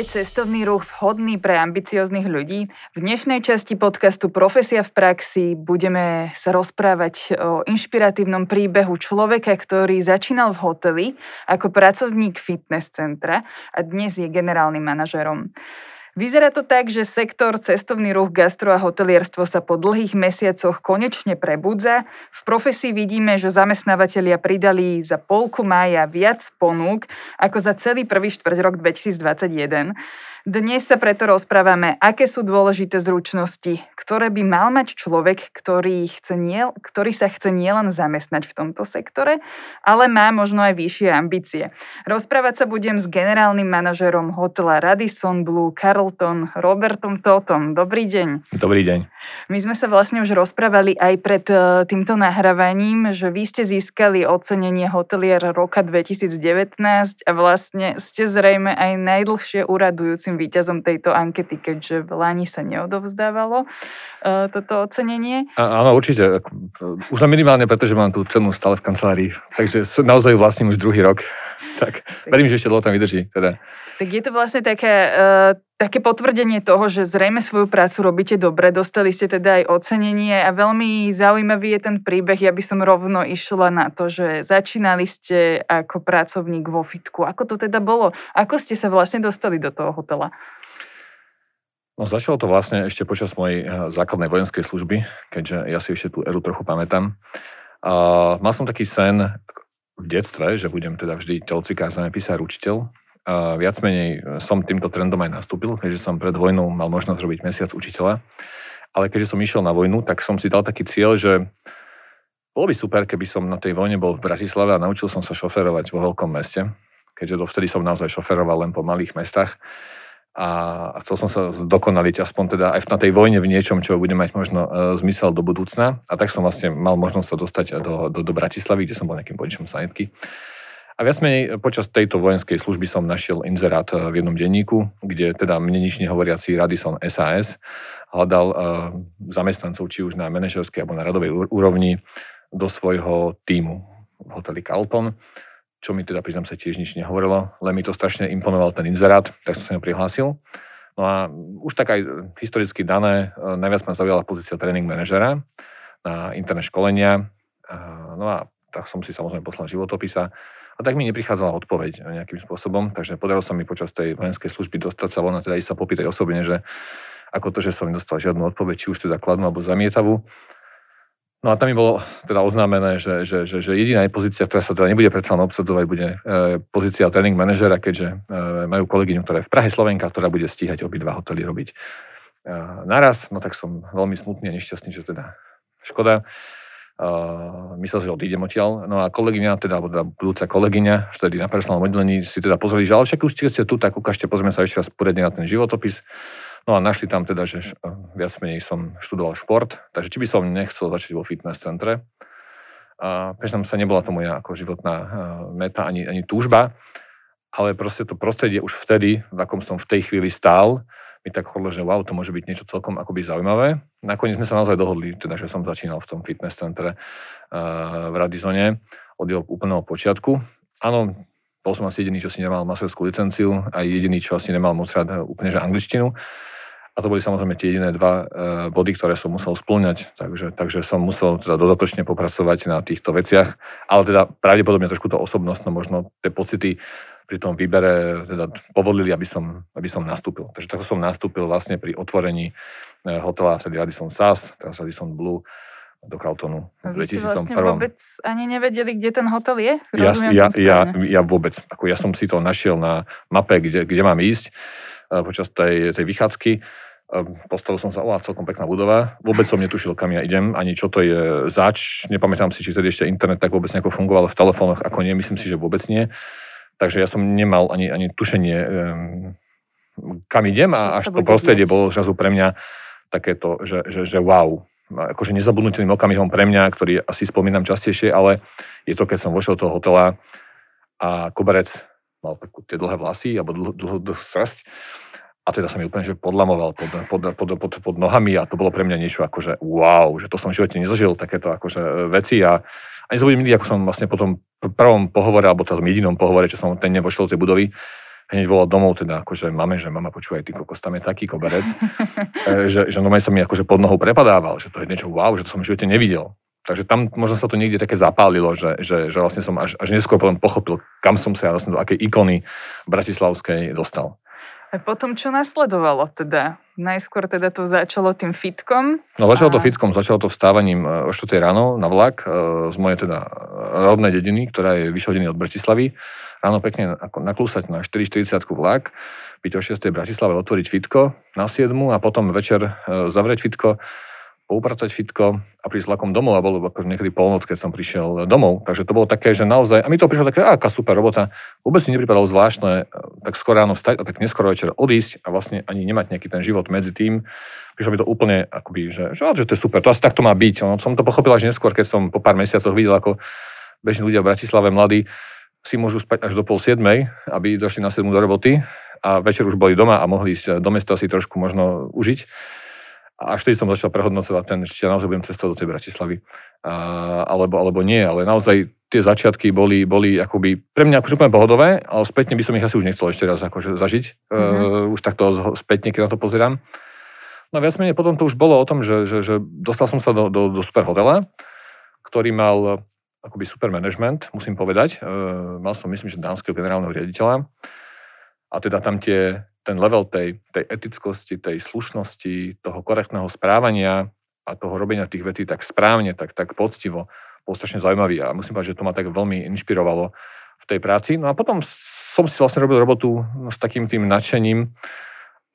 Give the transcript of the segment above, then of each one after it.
Je cestovný ruch vhodný pre ambicióznych ľudí? V dnešnej časti podcastu Profesia v praxi budeme sa rozprávať o inšpiratívnom príbehu človeka, ktorý začínal v hoteli ako pracovník fitness centra a dnes je generálnym manažerom. Vyzerá to tak, že sektor cestovný ruch, gastro a hotelierstvo sa po dlhých mesiacoch konečne prebudza. V profesii vidíme, že zamestnávateľia pridali za polku mája viac ponúk ako za celý prvý štvrť rok 2021. Dnes sa preto rozprávame, aké sú dôležité zručnosti, ktoré by mal mať človek, ktorý, chce nie, ktorý sa chce nielen zamestnať v tomto sektore, ale má možno aj vyššie ambície. Rozprávať sa budem s generálnym manažerom hotela Radisson Blue Carlton Robertom Totom. Dobrý deň. Dobrý deň. My sme sa vlastne už rozprávali aj pred e, týmto nahrávaním, že vy ste získali ocenenie hotelier roka 2019 a vlastne ste zrejme aj najdlhšie uradujúci budúcim víťazom tejto ankety, keďže v Lani sa neodovzdávalo uh, toto ocenenie. A, áno, určite. Už len minimálne, pretože mám tú cenu stále v kancelárii. Takže naozaj ju vlastním už druhý rok. Tak, verím, že ešte dlho tam vydrží. Teda. Tak je to vlastne také, uh, také potvrdenie toho, že zrejme svoju prácu robíte dobre, dostali ste teda aj ocenenie a veľmi zaujímavý je ten príbeh. Ja by som rovno išla na to, že začínali ste ako pracovník vo fitku. Ako to teda bolo? Ako ste sa vlastne dostali do toho hotela? No začalo to vlastne ešte počas mojej eh, základnej vojenskej služby, keďže ja si ešte tú eru trochu pamätám. Uh, mal som taký sen v detstve, že budem teda vždy telcikár, zemepisár, učiteľ a viac menej e, som týmto trendom aj nastúpil, keďže som pred vojnou mal možnosť robiť mesiac učiteľa. Ale keďže som išiel na vojnu, tak som si dal taký cieľ, že bolo by super, keby som na tej vojne bol v Bratislave a naučil som sa šoferovať vo veľkom meste, keďže dovtedy som naozaj šoferoval len po malých mestách a chcel som sa zdokonaliť aspoň teda aj na tej vojne v niečom, čo bude mať možno e, zmysel do budúcna. A tak som vlastne mal možnosť sa dostať do, do, do Bratislavy, kde som bol nejakým vodičom sanitky. A viac menej počas tejto vojenskej služby som našiel inzerát eh, v jednom denníku, kde teda mne nič nehovoriaci Radisson SAS hľadal zamestnancov či už na manažerskej alebo na radovej úrovni do svojho týmu v hoteli Carlton, čo mi teda priznám sa tiež nič nehovorilo, len mi to strašne imponoval ten inzerát, tak som sa ňo prihlásil. No a už tak aj historicky dané, uh, najviac ma zaujala pozícia tréning manažera na internet školenia. Uh, no a tak som si samozrejme poslal životopisa a tak mi neprichádzala odpoveď nejakým spôsobom, takže podarilo sa mi počas tej vojenskej služby dostať sa von teda ísť sa popýtať osobne, že ako to, že som nedostal žiadnu odpoveď, či už teda kladnú alebo zamietavú. No a tam mi bolo teda oznámené, že, že, že, že jediná pozícia, ktorá sa teda nebude predsa len obsadzovať, bude e, pozícia tréning manažera, keďže e, majú kolegyňu, ktorá je v Prahe Slovenka, ktorá bude stíhať obidva hotely robiť e, naraz. No tak som veľmi smutný a nešťastný, že teda škoda. Uh, myslel, že odídem odtiaľ. No a kolegyňa, teda, alebo teda budúca kolegyňa, vtedy na personálnom oddelení, si teda pozreli, že ale však už ste tu, tak ukážte, pozrieme sa ešte raz poriadne na ten životopis. No a našli tam teda, že viac menej som študoval šport, takže či by som nechcel začať vo fitness centre. A priznám sa, nebola to moja ako životná meta ani, ani túžba, ale proste to prostredie už vtedy, v akom som v tej chvíli stál, mi tak chodilo, že wow, to môže byť niečo celkom akoby zaujímavé. Nakoniec sme sa naozaj dohodli, teda, že som začínal v tom fitness centre uh, v Radizone od jeho úplného počiatku. Áno, bol som asi jediný, čo si nemal masterskú licenciu a jediný, čo asi nemal moc rád eh, úplne že angličtinu. A to boli samozrejme tie jediné dva uh, body, ktoré som musel splňať, takže, takže som musel teda dodatočne popracovať na týchto veciach, ale teda pravdepodobne trošku to osobnostno, možno tie pocity pri tom výbere teda povolili, aby som, aby som nastúpil. Takže takto som nastúpil vlastne pri otvorení eh, hotela, vtedy Radisson SAS, teraz Radisson Blue, do Carltonu v 2001. vlastne vôbec ani nevedeli, kde ten hotel je? ja, ja, ja, ja vôbec. Ako ja som si to našiel na mape, kde, kde mám ísť eh, počas tej, tej vychádzky. Eh, postavil som sa, o, celkom pekná budova. Vôbec som netušil, kam ja idem, ani čo to je zač. Nepamätám si, či tedy ešte internet tak vôbec nejako fungoval v telefónoch, ako nie, myslím si, že vôbec nie. Takže ja som nemal ani, ani tušenie, um, kam idem a až to prostredie bolo zrazu pre mňa takéto, že, že, že wow. Akože nezabudnutelným okamihom pre mňa, ktorý asi spomínam častejšie, ale je to, keď som vošiel do toho hotela a koberec mal takú tie dlhé vlasy alebo dlhú, dlhú, dlhú srst a teda sa mi úplne že podlamoval pod, pod, pod, pod, pod nohami a to bolo pre mňa niečo akože wow, že to som v živote nezažil, takéto akože veci a a nezabudím nikdy, ako som vlastne po tom prvom pohovore, alebo tom jedinom pohovore, čo som ten nevošiel do tej budovy, hneď volal domov, teda akože máme, že mama počúvaj, ty kokos, tam je taký koberec, e, že, že normálne sa mi akože pod nohou prepadával, že to je niečo wow, že to som v živote nevidel. Takže tam možno sa to niekde také zapálilo, že, že, že vlastne som až, až neskôr potom pochopil, kam som sa ja vlastne do akej ikony bratislavskej dostal. A potom čo nasledovalo teda? Najskôr teda to začalo tým fitkom. No začalo a... to fitkom, začalo to vstávaním e, o 4 ráno na vlak e, z mojej teda rodnej dediny, ktorá je vyšhodený od Bratislavy. Ráno pekne ako naklúsať na 4.40 vlak, byť o 6. Bratislave, otvoriť fitko na 7 a potom večer e, zavrieť fitko poupracať fitko a prísť vlakom domov a bolo ako niekedy polnoc, keď som prišiel domov. Takže to bolo také, že naozaj, a mi to prišlo také, aká super robota. Vôbec mi nepripadalo zvláštne, e, tak skoro ráno vstať a tak neskoro večer odísť a vlastne ani nemať nejaký ten život medzi tým. Prišlo mi to úplne akoby, že, že, že to je super, to asi takto má byť. No, som to pochopil až neskôr, keď som po pár mesiacoch videl, ako bežní ľudia v Bratislave mladí si môžu spať až do pol siedmej, aby došli na sedmu do roboty a večer už boli doma a mohli ísť do mesta si trošku možno užiť. A až vtedy som začal prehodnocovať ten, či ja naozaj budem cestovať do tej Bratislavy, a, alebo, alebo nie. Ale naozaj tie začiatky boli, boli akoby pre mňa akože úplne pohodové, ale spätne by som ich asi už nechcel ešte raz akože zažiť. Mm-hmm. Uh, už takto spätne, keď na to pozerám. No viac menej potom to už bolo o tom, že, že, že dostal som sa do, do, do super hotela, ktorý mal akoby super management, musím povedať. Uh, mal som, myslím, že dánskeho generálneho riaditeľa. A teda tam tie, ten level tej, tej etickosti, tej slušnosti, toho korektného správania a toho robenia tých vecí tak správne, tak, tak poctivo, bol strašne zaujímavý a musím povedať, že to ma tak veľmi inšpirovalo v tej práci. No a potom som si vlastne robil robotu s takým tým nadšením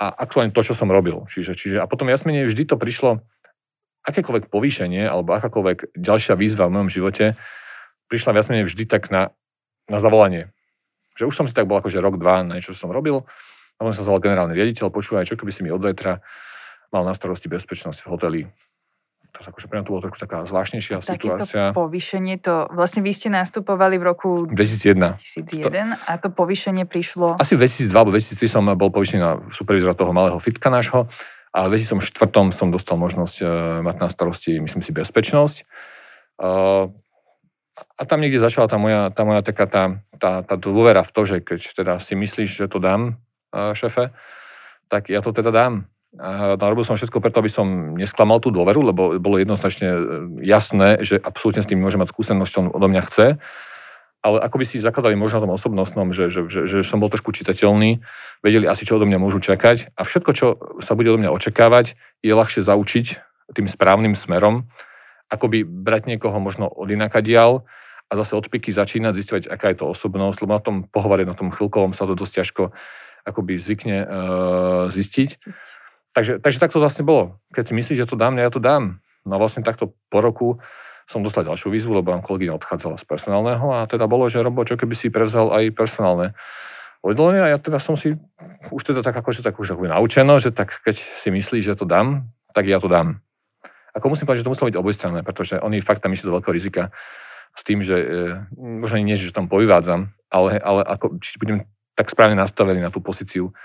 a aktuálne to, čo som robil. Čiže, čiže a potom jasne vždy to prišlo, akékoľvek povýšenie alebo akákoľvek ďalšia výzva v mojom živote prišla viac menej vždy tak na, na zavolanie. Že už som si tak bol akože rok, dva na niečo, čo som robil a on sa zval generálny riaditeľ, počúvaj, čo keby si mi od vetra mal na starosti bezpečnosť v hoteli. To akože pre to bolo trošku taká zvláštnejšia Takéto situácia. povýšenie, to vlastne vy ste nastupovali v roku 2001. 2001 a to povýšenie prišlo... Asi v 2002 alebo 2003 som bol povýšený na supervizora toho malého fitka nášho a v 2004 som dostal možnosť uh, mať na starosti, myslím si, bezpečnosť. Uh, a tam niekde začala tá moja, tá moja taká tá, tá, tá dôvera v to, že keď teda si myslíš, že to dám, šefe, tak ja to teda dám. A narobil som všetko preto, aby som nesklamal tú dôveru, lebo bolo jednoznačne e, jasné, že absolútne s tým môže mať skúsenosť, čo on odo mňa chce. Ale ako by si zakladali možno na tom osobnostnom, že, že, že, že som bol trošku čitateľný, vedeli asi, čo odo mňa môžu čakať a všetko, čo sa bude odo mňa očakávať, je ľahšie zaučiť tým správnym smerom, ako by brať niekoho možno od inakadial a zase od piky začínať zistovať, aká je to osobnosť, lebo na tom pohovore, na tom chvíľkovom sa to dosť ťažko akoby zvykne uh, zistiť. Takže, takže tak to vlastne bolo. Keď si myslíš, že to dám, ja to dám. No vlastne takto po roku som dostal ďalšiu výzvu, lebo vám kolegyňa odchádzala z personálneho a teda bolo, že Robo, čo keby si prevzal aj personálne oddelenie a ja teda som si už teda tak akože tak už akoby naučeno, že tak keď si myslíš, že to dám, tak ja to dám. Ako musím povedať, že to muselo byť obojstranné, pretože oni fakt tam išli do veľkého rizika s tým, že e, možno nie, že tam povyvádzam, ale, ale ako, či budem tak správne nastavený na tú pozíciu,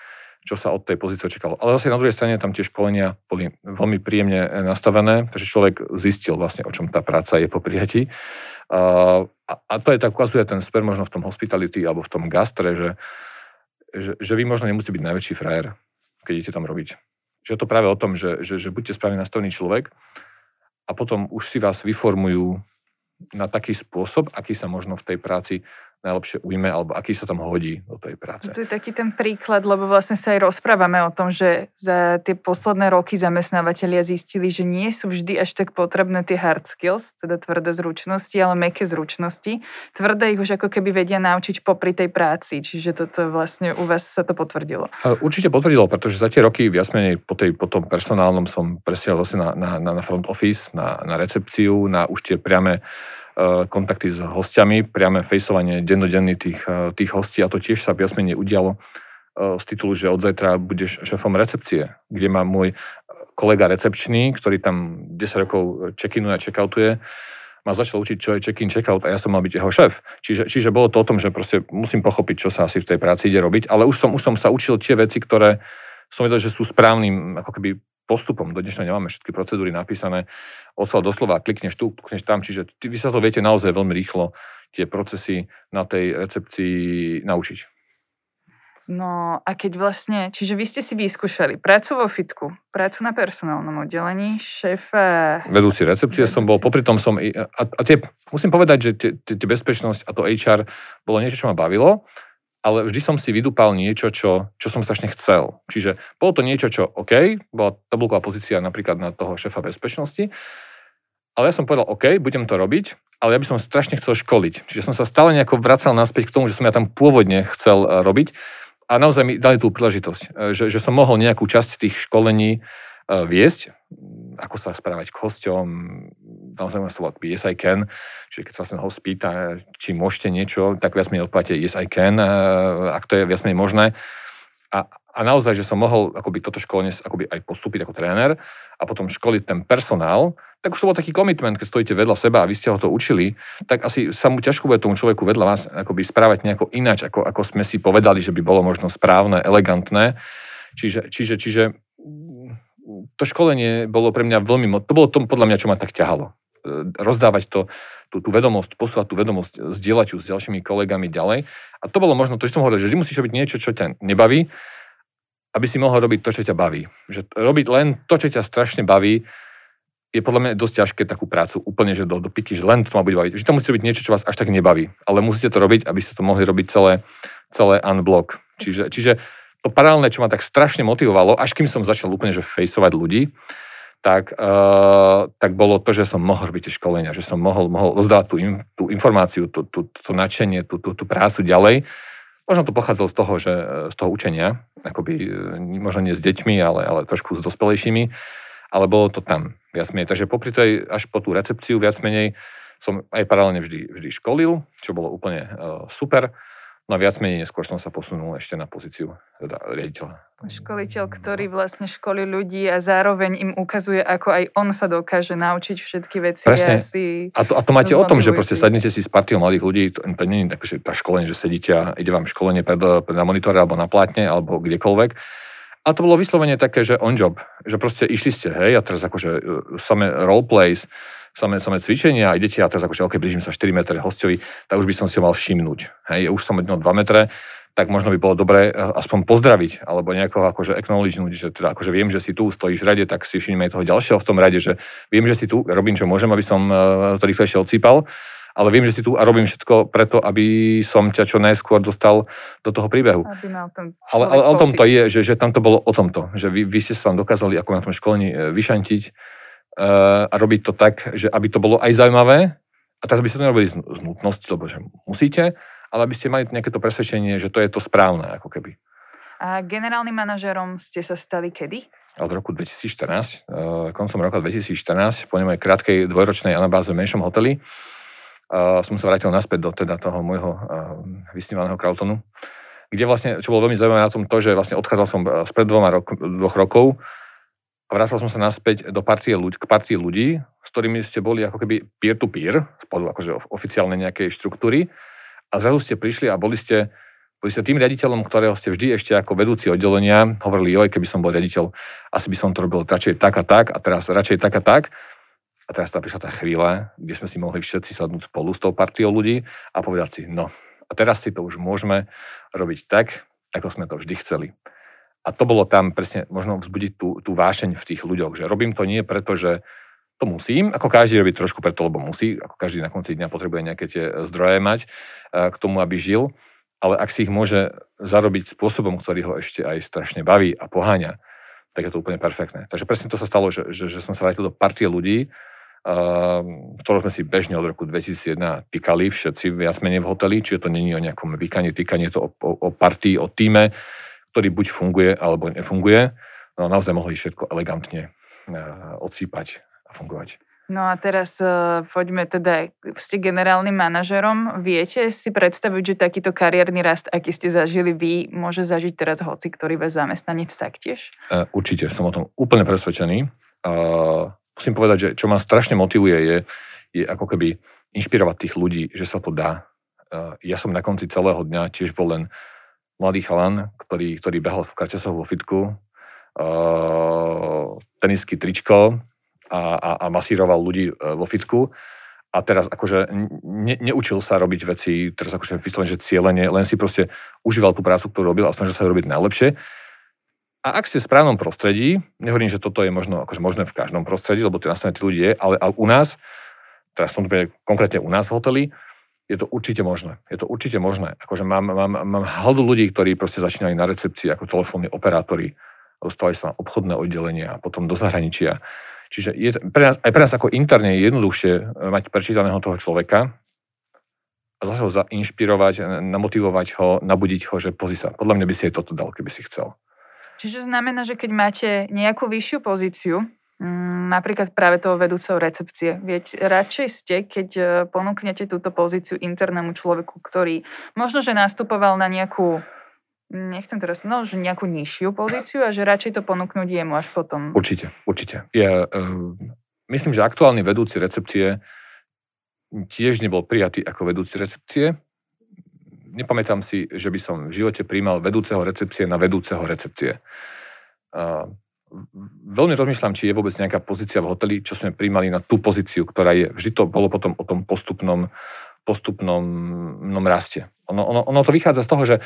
čo sa od tej pozície očakalo. Ale zase na druhej strane tam tie školenia boli veľmi príjemne e, nastavené, takže človek zistil vlastne, o čom tá práca je po prijatí. A, a to je tak ukazuje ten sper možno v tom hospitality alebo v tom gastre, že, že, že vy možno nemusíte byť najväčší frajer, keď idete tam robiť že je to práve o tom, že, že, že buďte správne nastavený človek a potom už si vás vyformujú na taký spôsob, aký sa možno v tej práci najlepšie ujme, alebo aký sa tam hodí do tej práce. To je taký ten príklad, lebo vlastne sa aj rozprávame o tom, že za tie posledné roky zamestnávateľia zistili, že nie sú vždy až tak potrebné tie hard skills, teda tvrdé zručnosti, ale meké zručnosti. Tvrdé ich už ako keby vedia naučiť popri tej práci, čiže toto vlastne u vás sa to potvrdilo. Určite potvrdilo, pretože za tie roky viac menej po, tej, po tom personálnom som presiel vlastne na, na, na front office, na, na recepciu, na už tie priame kontakty s hostiami, priame fejsovanie dennodenný tých, e, tých hostí a to tiež sa viac menej udialo e, z titulu, že od zajtra budeš šéfom recepcie, kde má môj kolega recepčný, ktorý tam 10 rokov check-inuje a check-outuje, ma začal učiť, čo je check-in, check-out a ja som mal byť jeho šéf. Čiže, čiže bolo to o tom, že proste musím pochopiť, čo sa asi v tej práci ide robiť, ale už som, už som sa učil tie veci, ktoré som vedel, že sú správnym ako keby postupom. Do dnešného nemáme všetky procedúry napísané. Oslal doslova, klikneš tu, klikneš tam, čiže vy sa to viete naozaj veľmi rýchlo tie procesy na tej recepcii naučiť. No a keď vlastne, čiže vy ste si vyskúšali prácu vo fitku, prácu na personálnom oddelení, šéfa... Vedúci recepcie som bol, popri tom som... A, a tie, musím povedať, že tie, tie, tie bezpečnosť a to HR bolo niečo, čo ma bavilo, ale vždy som si vydúpal niečo, čo, čo som strašne chcel. Čiže bolo to niečo, čo OK, bola tabulková pozícia napríklad na toho šéfa bezpečnosti, ale ja som povedal, OK, budem to robiť, ale ja by som strašne chcel školiť. Čiže som sa stále nejako vracal naspäť k tomu, že som ja tam pôvodne chcel e, robiť a naozaj mi dali tú príležitosť, e, že, že som mohol nejakú časť tých školení e, viesť, ako sa správať k hosťom, naozaj môžem slovať yes I can, čiže keď sa vlastne host pýta, či môžete niečo, tak viac menej odplatíte yes I can, e, ak to je viac menej možné. A, a naozaj, že som mohol akoby toto školenie akoby aj postúpiť ako tréner a potom školiť ten personál, tak už to bol taký komitment, keď stojíte vedľa seba a vy ste ho to učili, tak asi sa mu ťažko bude tomu človeku vedľa vás akoby správať nejako ináč, ako, ako sme si povedali, že by bolo možno správne, elegantné. Čiže, čiže, čiže to školenie bolo pre mňa veľmi, to bolo to podľa mňa, čo ma tak ťahalo. E, rozdávať to, tú, tú vedomosť, posúvať tú vedomosť, zdieľať ju s ďalšími kolegami ďalej. A to bolo možno to, čo som hovoril, že vždy musíš robiť niečo, čo ťa nebaví, aby si mohol robiť to, čo ťa baví. Že robiť len to, čo ťa strašne baví, je podľa mňa dosť ťažké takú prácu úplne, že do, do piky, že len to má byť baviť. Že to musí robiť niečo, čo vás až tak nebaví. Ale musíte to robiť, aby ste to mohli robiť celé, celé unblock. Čiže, čiže to paralelné, čo ma tak strašne motivovalo, až kým som začal úplne že fejsovať ľudí, tak, uh, tak bolo to, že som mohol robiť tie školenia, že som mohol, mohol rozdávať tú, in, tú informáciu, tú, tú, tú nadšenie, tú, tú, tú prácu ďalej. Možno to pochádzalo z toho, že, z toho učenia, akoby, možno nie s deťmi, ale, ale trošku s dospelejšími ale bolo to tam viac menej. Takže popri tej, až po tú recepciu viac menej som aj paralelne vždy, vždy školil, čo bolo úplne uh, super. No a viac menej neskôr som sa posunul ešte na pozíciu teda riaditeľa. Školiteľ, ktorý vlastne školí ľudí a zároveň im ukazuje, ako aj on sa dokáže naučiť všetky veci. Presne. A, si a, to, a to máte o tom, že proste sadnete si s partiou mladých ľudí, to, to nie je také, že tá školenie, že sedíte a ide vám školenie pred, pred na monitore alebo na plátne alebo kdekoľvek a to bolo vyslovene také, že on job, že proste išli ste, hej, a teraz akože e, samé roleplays, samé, samé cvičenia a idete a teraz akože, ok, blížim sa 4 metre hostovi, tak už by som si ho mal všimnúť. Hej, už som jedno 2 metre, tak možno by bolo dobré e, aspoň pozdraviť, alebo nejako akože acknowledgenúť, že teda akože viem, že si tu stojíš v rade, tak si všimneme toho ďalšieho v tom rade, že viem, že si tu, robím čo môžem, aby som e, to rýchlejšie odsýpal ale viem, že si tu a robím všetko preto, aby som ťa čo najskôr dostal do toho príbehu. ale, ale, ale o tom to je, že, že tam to bolo o tomto, že vy, vy ste sa tam dokázali ako na tom školení e, vyšantiť a robiť to tak, že aby to bolo aj zaujímavé, a teraz by ste to nerobili z, nutnosti, lebo že musíte, ale aby ste mali nejaké to presvedčenie, že to je to správne, ako keby. A generálnym manažerom ste sa stali kedy? Od roku 2014, uh, koncom roka 2014, po nemej krátkej dvojročnej anabáze v menšom hoteli, uh, som sa vrátil naspäť do teda toho môjho vysnívaného Krautonu, kde vlastne, čo bolo veľmi zaujímavé na tom to, že vlastne odchádzal som spred dvoma rok, dvoch rokov a vrátil som sa naspäť do partie ľudí, k partii ľudí, s ktorými ste boli ako keby peer-to-peer, spolu akože oficiálne nejakej štruktúry a zrazu ste prišli a boli ste boli ste tým riaditeľom, ktorého ste vždy ešte ako vedúci oddelenia hovorili, joj, keby som bol riaditeľ, asi by som to robil radšej tak a tak a teraz radšej tak a tak. A teraz tam prišla tá chvíľa, kde sme si mohli všetci sadnúť spolu s tou partiou ľudí a povedať si, no a teraz si to už môžeme robiť tak, ako sme to vždy chceli. A to bolo tam presne možno vzbudiť tú, tú vášeň v tých ľuďoch, že robím to nie preto, že to musím, ako každý robí trošku preto, lebo musí, ako každý na konci dňa potrebuje nejaké tie zdroje mať eh, k tomu, aby žil, ale ak si ich môže zarobiť spôsobom, ktorý ho ešte aj strašne baví a poháňa, tak je to úplne perfektné. Takže presne to sa stalo, že, že, že som sa vrátil do partie ľudí, Ehm, ktorú sme si bežne od roku 2001 týkali všetci viac menej v hoteli, čiže to není o nejakom vykaní, týkaní, to o, o, o partii, o týme, ktorý buď funguje, alebo nefunguje. No naozaj mohli všetko elegantne uh, odsýpať a fungovať. No a teraz uh, poďme teda, ste generálnym manažerom. Viete si predstaviť, že takýto kariérny rast, aký ste zažili vy, môže zažiť teraz hoci, ktorý vás zamestnanec taktiež? Uh, určite, som o tom úplne presvedčený. Uh, musím povedať, že čo ma strašne motivuje je, je ako keby inšpirovať tých ľudí, že sa to dá. Ja som na konci celého dňa tiež bol len mladý chalan, ktorý, ktorý behal v karťasoch vo fitku, tenisky tričko a, a, a masíroval ľudí e, vo fitku. a teraz akože ne, neučil sa robiť veci, teraz akože vyslovene, že cieľenie, len si proste užíval tú prácu, ktorú robil a snažil sa robiť najlepšie. A ak ste v správnom prostredí, nehovorím, že toto je možno akože možné v každom prostredí, lebo to nastavenie tých ľudí ale, u nás, teraz konkrétne u nás v hoteli, je to určite možné. Je to určite možné. Akože mám, mám, mám haldu ľudí, ktorí proste začínali na recepcii ako telefónni operátori, dostali sa na obchodné oddelenia a potom do zahraničia Čiže je pre nás, aj pre nás ako interne je jednoduchšie eh, mať prečítaného toho človeka a zase ho zainšpirovať, namotivovať ho, nabudiť ho, že pozri sa, podľa mňa by si aj toto dal, keby si chcel. Čiže znamená, že keď máte nejakú vyššiu pozíciu, napríklad práve toho vedúceho recepcie, viete, radšej ste, keď eh, ponúknete túto pozíciu internému človeku, ktorý možno, že nastupoval na nejakú nechcem teraz, no, že nejakú nižšiu pozíciu a že radšej to ponúknuť jemu až potom. Určite, určite. Ja uh, myslím, že aktuálny vedúci recepcie tiež nebol prijatý ako vedúci recepcie. Nepamätám si, že by som v živote príjmal vedúceho recepcie na vedúceho recepcie. Uh, veľmi rozmýšľam, či je vôbec nejaká pozícia v hoteli, čo sme príjmali na tú pozíciu, ktorá je. Vždy to bolo potom o tom postupnom, postupnom raste. Ono, ono, ono to vychádza z toho, že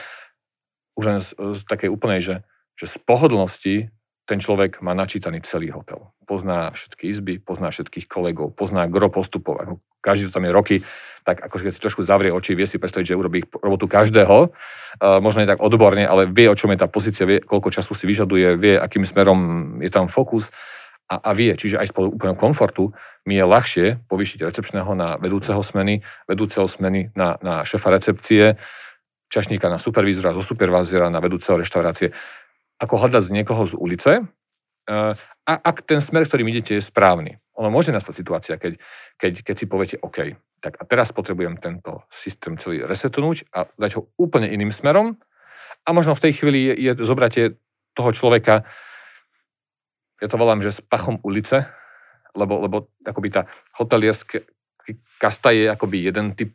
už len z, z takej úplnej, že, že z pohodlnosti ten človek má načítaný celý hotel. Pozná všetky izby, pozná všetkých kolegov, pozná gro postupov. Ako každý, to tam je roky, tak akože keď si trošku zavrie oči, vie si predstaviť, že urobí robotu každého, uh, možno nie tak odborne, ale vie, o čom je tá pozícia, vie, koľko času si vyžaduje, vie, akým smerom je tam fokus a, a vie. Čiže aj z úplného komfortu mi je ľahšie povýšiť recepčného na vedúceho smeny, vedúceho smeny na, na šefa recepcie, čašníka na supervízora, zo supervízora na vedúceho reštaurácie. Ako hľadať niekoho z ulice, a ak ten smer, ktorým idete, je správny. Ono môže nastať situácia, keď, keď, keď si poviete, OK, tak a teraz potrebujem tento systém celý resetnúť a dať ho úplne iným smerom a možno v tej chvíli je, je zobratie toho človeka, ja to volám, že s pachom ulice, lebo, lebo akoby tá hotelierská kasta je akoby jeden typ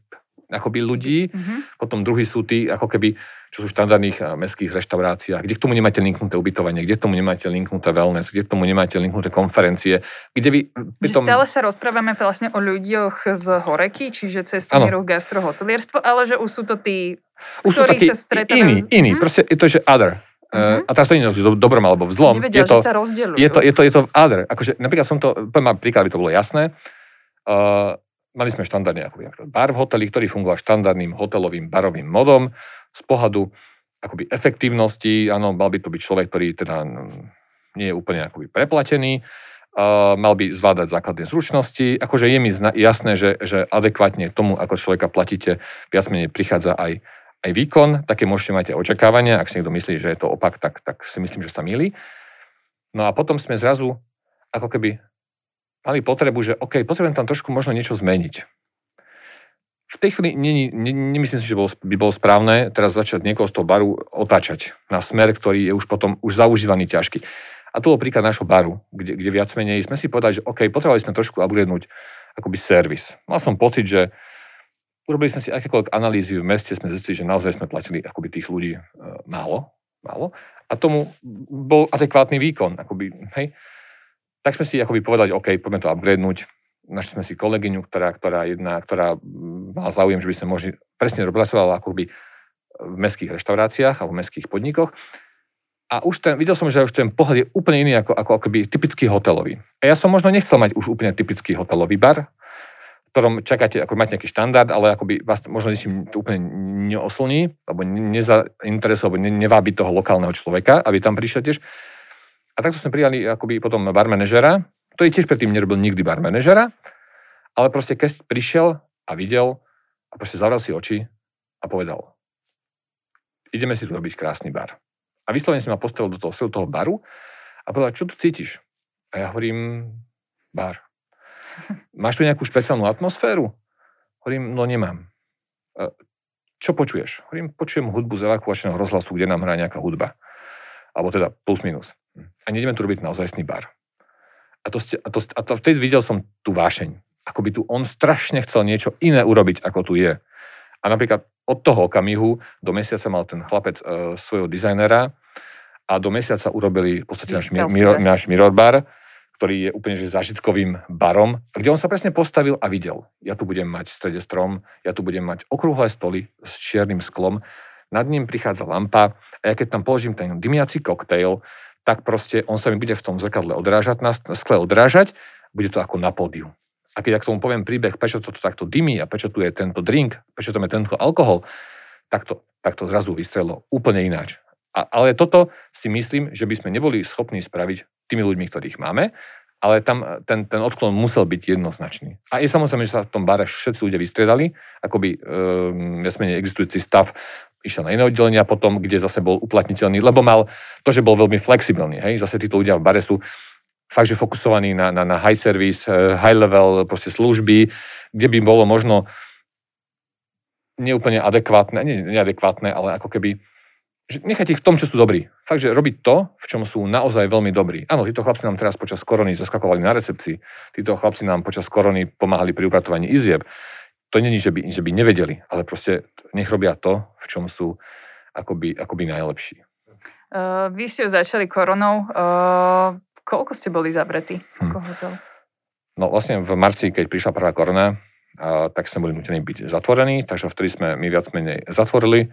akoby ľudí, mm-hmm. potom druhý sú tí, ako keby, čo sú v štandardných mestských reštauráciách, kde k tomu nemáte linknuté ubytovanie, kde k tomu nemáte linknuté wellness, kde k tomu nemáte linknuté konferencie, kde vy... Pritom... Že stále sa rozprávame vlastne o ľuďoch z Horeky, čiže cestovný ruch, gastrohotelierstvo, ale že už sú to tí, už sú takí sa stretávajú... iní, iní, mm-hmm. proste je to, že other. Uh-huh. A teraz to nie je v dobrom alebo v zlom. Nevedia, je to, že sa Je to, je, to, je to other. Akože, napríklad som to, poviem príklad, aby to bolo jasné. Uh, mali sme štandardný ako bar v hoteli, ktorý fungoval štandardným hotelovým barovým modom z pohľadu akoby efektívnosti, áno, mal by to byť človek, ktorý teda nie je úplne akoby preplatený, uh, mal by zvládať základné zručnosti, akože je mi jasné, že, že adekvátne tomu, ako človeka platíte, viac menej prichádza aj, aj výkon, také môžete mať aj očakávania, ak si niekto myslí, že je to opak, tak, tak si myslím, že sa milí. No a potom sme zrazu ako keby mali potrebu, že OK, potrebujem tam trošku možno niečo zmeniť. V tej chvíli nie, nie, nemyslím si, že by bolo správne teraz začať niekoho z toho baru otáčať na smer, ktorý je už potom už zaužívaný ťažký. A to bol príklad nášho baru, kde, kde viac menej sme si povedali, že OK, potrebovali sme trošku upgradenúť akoby servis. Mal som pocit, že urobili sme si akékoľvek analýzy v meste, sme zistili, že naozaj sme platili akoby tých ľudí e, málo, málo. A tomu bol adekvátny výkon. Akoby, hej tak sme si akoby povedali, OK, poďme to upgradenúť. Našli sme si kolegyňu, ktorá, ktorá, jedna, ktorá mala záujem, že by sme možno presne pracovala akoby v mestských reštauráciách alebo v mestských podnikoch. A už ten, videl som, že už ten pohľad je úplne iný ako, ako akoby typický hotelový. A ja som možno nechcel mať už úplne typický hotelový bar, v ktorom čakáte, ako máte nejaký štandard, ale akoby vás možno ničím úplne neoslní, alebo nezainteresuje, alebo nevábi toho lokálneho človeka, aby tam prišiel tiež. A takto sme prijali akoby potom bar manažera, ktorý tiež predtým nerobil nikdy bar manažera, ale proste keď prišiel a videl a proste zavral si oči a povedal, ideme si tu robiť krásny bar. A vyslovene si ma postavil do toho, toho baru a povedal, čo tu cítiš? A ja hovorím, bar. Máš tu nejakú špeciálnu atmosféru? Hovorím, no nemám. E, čo počuješ? Hovorím, počujem hudbu z evakuačného rozhlasu, kde nám hrá nejaká hudba. Alebo teda plus minus a nejdeme tu robiť naozajstný bar. A, to ste, a, to, a to vtedy videl som tú vášeň. Ako by tu on strašne chcel niečo iné urobiť, ako tu je. A napríklad od toho okamihu do mesiaca mal ten chlapec uh, svojho dizajnera a do mesiaca urobili v podstate náš, mirror, náš mirror bar, ktorý je úplne že zážitkovým barom, kde on sa presne postavil a videl. Ja tu budem mať v strede strom, ja tu budem mať okrúhle stoly s čiernym sklom, nad ním prichádza lampa a ja keď tam položím ten dymiaci koktejl, tak proste on sa mi bude v tom zrkadle odrážať, na skle odrážať, bude to ako na pódiu. A keď ja k tomu poviem príbeh, prečo to takto dymí a prečo tu je tento drink, prečo tam je tento alkohol, tak to, tak to zrazu vystrelo úplne ináč. A, ale toto si myslím, že by sme neboli schopní spraviť tými ľuďmi, ktorých máme, ale tam ten, ten odklon musel byť jednoznačný. A je samozrejme, že sa v tom bare všetci ľudia vystriedali, akoby um, existujúci stav išiel na iné oddelenia potom, kde zase bol uplatniteľný, lebo mal to, že bol veľmi flexibilný. Hej? Zase títo ľudia v bare sú fakt, že fokusovaní na, na, na high service, eh, high level proste služby, kde by bolo možno neúplne adekvátne, nie, neadekvátne, ale ako keby že nechajte ich v tom, čo sú dobrí. Fakt, že robiť to, v čom sú naozaj veľmi dobrí. Áno, títo chlapci nám teraz počas korony zaskakovali na recepcii, títo chlapci nám počas korony pomáhali pri upratovaní izieb. To není, že by, že by nevedeli, ale proste nech robia to, v čom sú akoby, akoby najlepší. Uh, vy ste začali koronou. Uh, koľko ste boli zavretí hm. ako hotel? No vlastne v marci, keď prišla prvá korona, uh, tak sme boli nutení byť zatvorení, takže vtedy sme my viac menej zatvorili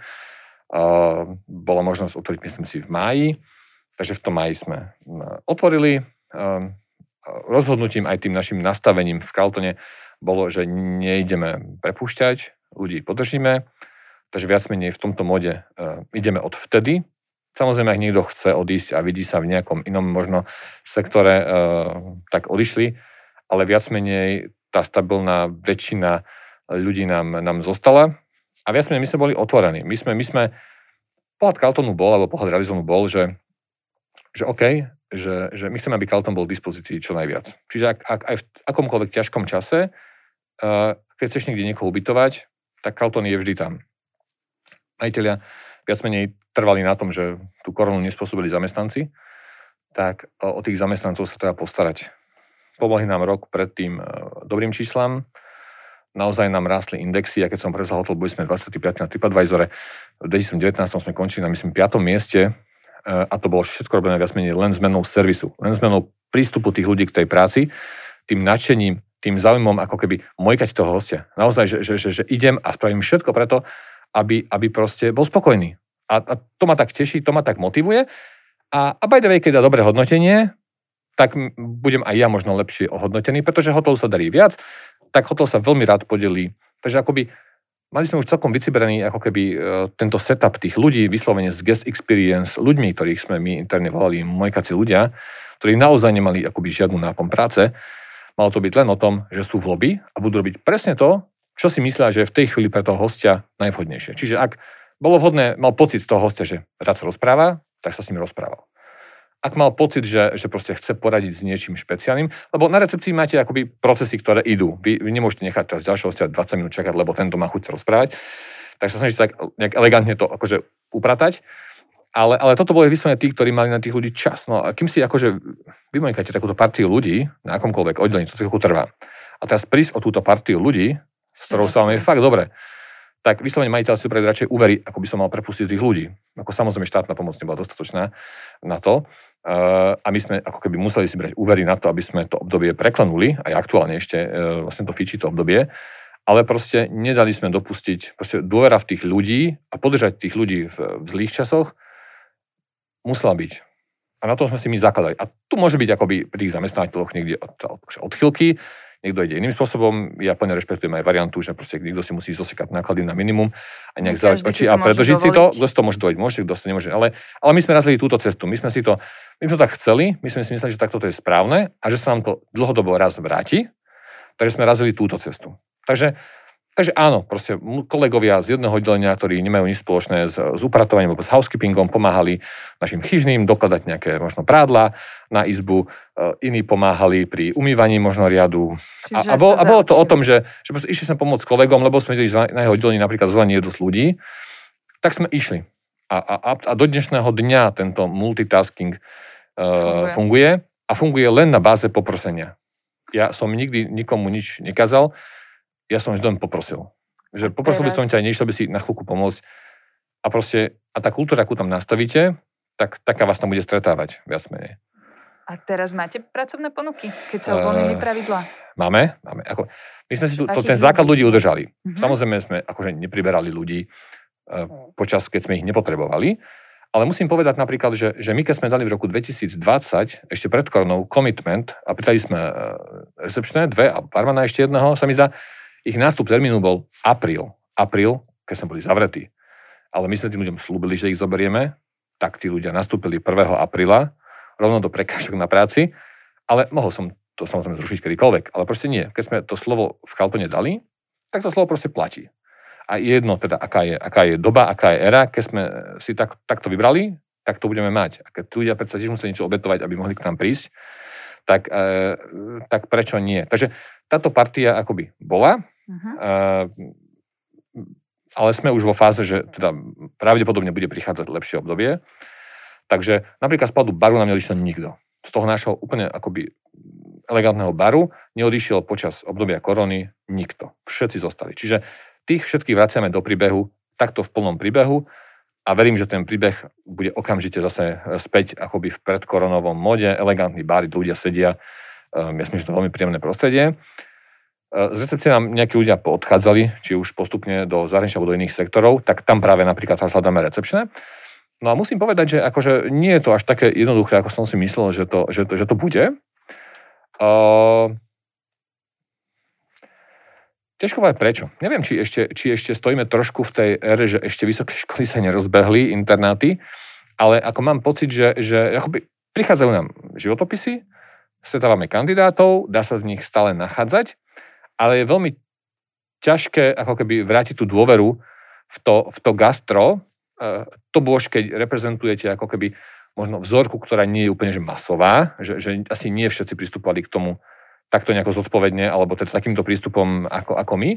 bola možnosť otvoriť, myslím si, v máji. Takže v tom máji sme otvorili. Rozhodnutím aj tým našim nastavením v Kaltone bolo, že neideme prepúšťať, ľudí podržíme, takže viac menej v tomto mode ideme od vtedy. Samozrejme, ak niekto chce odísť a vidí sa v nejakom inom možno sektore, tak odišli, ale viac menej tá stabilná väčšina ľudí nám, nám zostala a viac menej my sme boli otvorení. My sme, my sme pohľad Carltonu bol, alebo pohľad realizonu bol, že, že OK, že, že my chceme, aby Carlton bol v dispozícii čo najviac. Čiže ak, ak aj v akomkoľvek ťažkom čase, keď chceš niekde niekoho ubytovať, tak Carlton je vždy tam. Majiteľia viac menej trvali na tom, že tú koronu nespôsobili zamestnanci, tak o tých zamestnancov sa treba postarať. Pomohli nám rok predtým dobrým číslam, naozaj nám rástli indexy a keď som prevzal hotel, boli sme 25 na TripAdvisore. V 2019 sme končili na myslím 5. mieste a to bolo všetko robené viac menej len zmenou servisu, len zmenou prístupu tých ľudí k tej práci, tým nadšením, tým záujmom ako keby mojkať toho hostia. Naozaj, že, že, že, že idem a spravím všetko preto, aby, aby proste bol spokojný. A, a to ma tak teší, to ma tak motivuje. A, a by the way, keď dá dobré hodnotenie, tak budem aj ja možno lepšie ohodnotený, pretože hotel sa darí viac, tak hotel sa veľmi rád podelí. Takže akoby mali sme už celkom vyciberený ako keby e, tento setup tých ľudí, vyslovene z guest experience, ľuďmi, ktorých sme my interne volali mojkaci ľudia, ktorí naozaj nemali akoby žiadnu nápom práce. Malo to byť len o tom, že sú v lobby a budú robiť presne to, čo si myslia, že je v tej chvíli pre toho hostia najvhodnejšie. Čiže ak bolo vhodné, mal pocit z toho hostia, že rád sa rozpráva, tak sa s ním rozprával ak mal pocit, že, že proste chce poradiť s niečím špeciálnym, lebo na recepcii máte akoby procesy, ktoré idú. Vy, vy nemôžete nechať teraz ďalšieho hostia 20 minút čakať, lebo tento má chuť sa rozprávať. Tak sa snažíte tak nejak elegantne to akože upratať. Ale, ale toto boli vyslovene tí, ktorí mali na tých ľudí čas. No a kým si akože vymoňkáte takúto partiu ľudí na akomkoľvek oddelení, to chvíľku trvá. A teraz prísť o túto partiu ľudí, s ktorou sa vám je fakt dobre, tak vyslovene majiteľ si radšej uverí, ako by som mal prepustiť tých ľudí. Ako samozrejme štátna pomoc nebola dostatočná na to. A my sme ako keby museli si brať úvery na to, aby sme to obdobie preklenuli, aj aktuálne ešte e, vlastne to fičí to obdobie, ale proste nedali sme dopustiť, proste dôvera v tých ľudí a podržať tých ľudí v, v zlých časoch musela byť. A na tom sme si my zakladali. A tu môže byť akoby pri tých zamestnávateľoch niekde od, od, odchylky, niekto ide iným spôsobom. Ja plne rešpektujem aj variantu, že proste niekto si musí zosekať náklady na minimum a nejak zavať oči a predlžiť si to. Kto si to môže dovoliť, môže, kto si to nemôže. Ale, ale my sme razili túto cestu. My sme si to, my sme to tak chceli, my sme si mysleli, že takto to je správne a že sa nám to dlhodobo raz vráti. Takže sme razili túto cestu. Takže Takže áno, proste kolegovia z jedného oddelenia, ktorí nemajú nič spoločné s, s upratovaním alebo s housekeepingom, pomáhali našim chyžným dokladať nejaké možno prádla na izbu, e, iní pomáhali pri umývaní možno riadu. A, a, bol, a bolo to o tom, že, že išli sme pomôcť kolegom, lebo sme videli, že na jeho oddelení napríklad zvolenie je dosť ľudí, tak sme išli. A, a, a do dnešného dňa tento multitasking uh, funguje. funguje a funguje len na báze poprosenia. Ja som nikdy nikomu nič nekázal, ja som vždy len poprosil. Že poprosil by som ťa, nešiel by si na chvíľku pomôcť. A proste, a tá kultúra, akú tam nastavíte, tak taká vás tam bude stretávať, viac menej. A teraz máte pracovné ponuky, keď sa uvoľnili uh, pravidla? Máme, máme. Ako, my sme si tu, to, ten základ ľudí udržali. Uh-huh. Samozrejme sme akože nepriberali ľudí uh, počas, keď sme ich nepotrebovali, ale musím povedať napríklad, že, že my keď sme dali v roku 2020, ešte pred koronou, commitment a pridali sme uh, recepčné, dve a barmana ešte jedného, sa mi zdá, ich nástup termínu bol apríl. Apríl, keď sme boli zavretí. Ale my sme tým ľuďom slúbili, že ich zoberieme, tak tí ľudia nastúpili 1. apríla rovno do prekážok na práci, ale mohol som to samozrejme zrušiť kedykoľvek, ale proste nie. Keď sme to slovo v kaltone dali, tak to slovo proste platí. A jedno teda, aká je, aká je doba, aká je éra, keď sme si tak, takto vybrali, tak to budeme mať. A keď ľudia predsa tiež musia niečo obetovať, aby mohli k nám prísť, tak, e, tak prečo nie? Takže táto partia akoby bola, e, ale sme už vo fáze, že teda pravdepodobne bude prichádzať lepšie obdobie. Takže napríklad z pohľadu baru nám neodišiel nikto. Z toho nášho úplne akoby elegantného baru neodišiel počas obdobia korony nikto. Všetci zostali. Čiže tých všetkých vraciame do príbehu, takto v plnom príbehu a verím, že ten príbeh bude okamžite zase späť akoby v predkoronovom mode, elegantný bar, ľudia sedia, um, myslím, že to je veľmi príjemné prostredie. Z recepcie nám nejakí ľudia odchádzali, či už postupne do zahraničia alebo do iných sektorov, tak tam práve napríklad teraz hľadáme recepčné. No a musím povedať, že akože nie je to až také jednoduché, ako som si myslel, že to, že to, že to bude. Uh, Ťažko povedať prečo. Neviem, či ešte, či ešte stojíme trošku v tej ére, že ešte vysoké školy sa nerozbehli, internáty, ale ako mám pocit, že, že akoby prichádzajú nám životopisy, stretávame kandidátov, dá sa v nich stále nachádzať, ale je veľmi ťažké ako keby vrátiť tú dôveru v to, v to gastro, to bôž, keď reprezentujete ako keby možno vzorku, ktorá nie je úplne že masová, že, že asi nie všetci pristupovali k tomu takto nejako zodpovedne, alebo teda takýmto prístupom ako, ako my.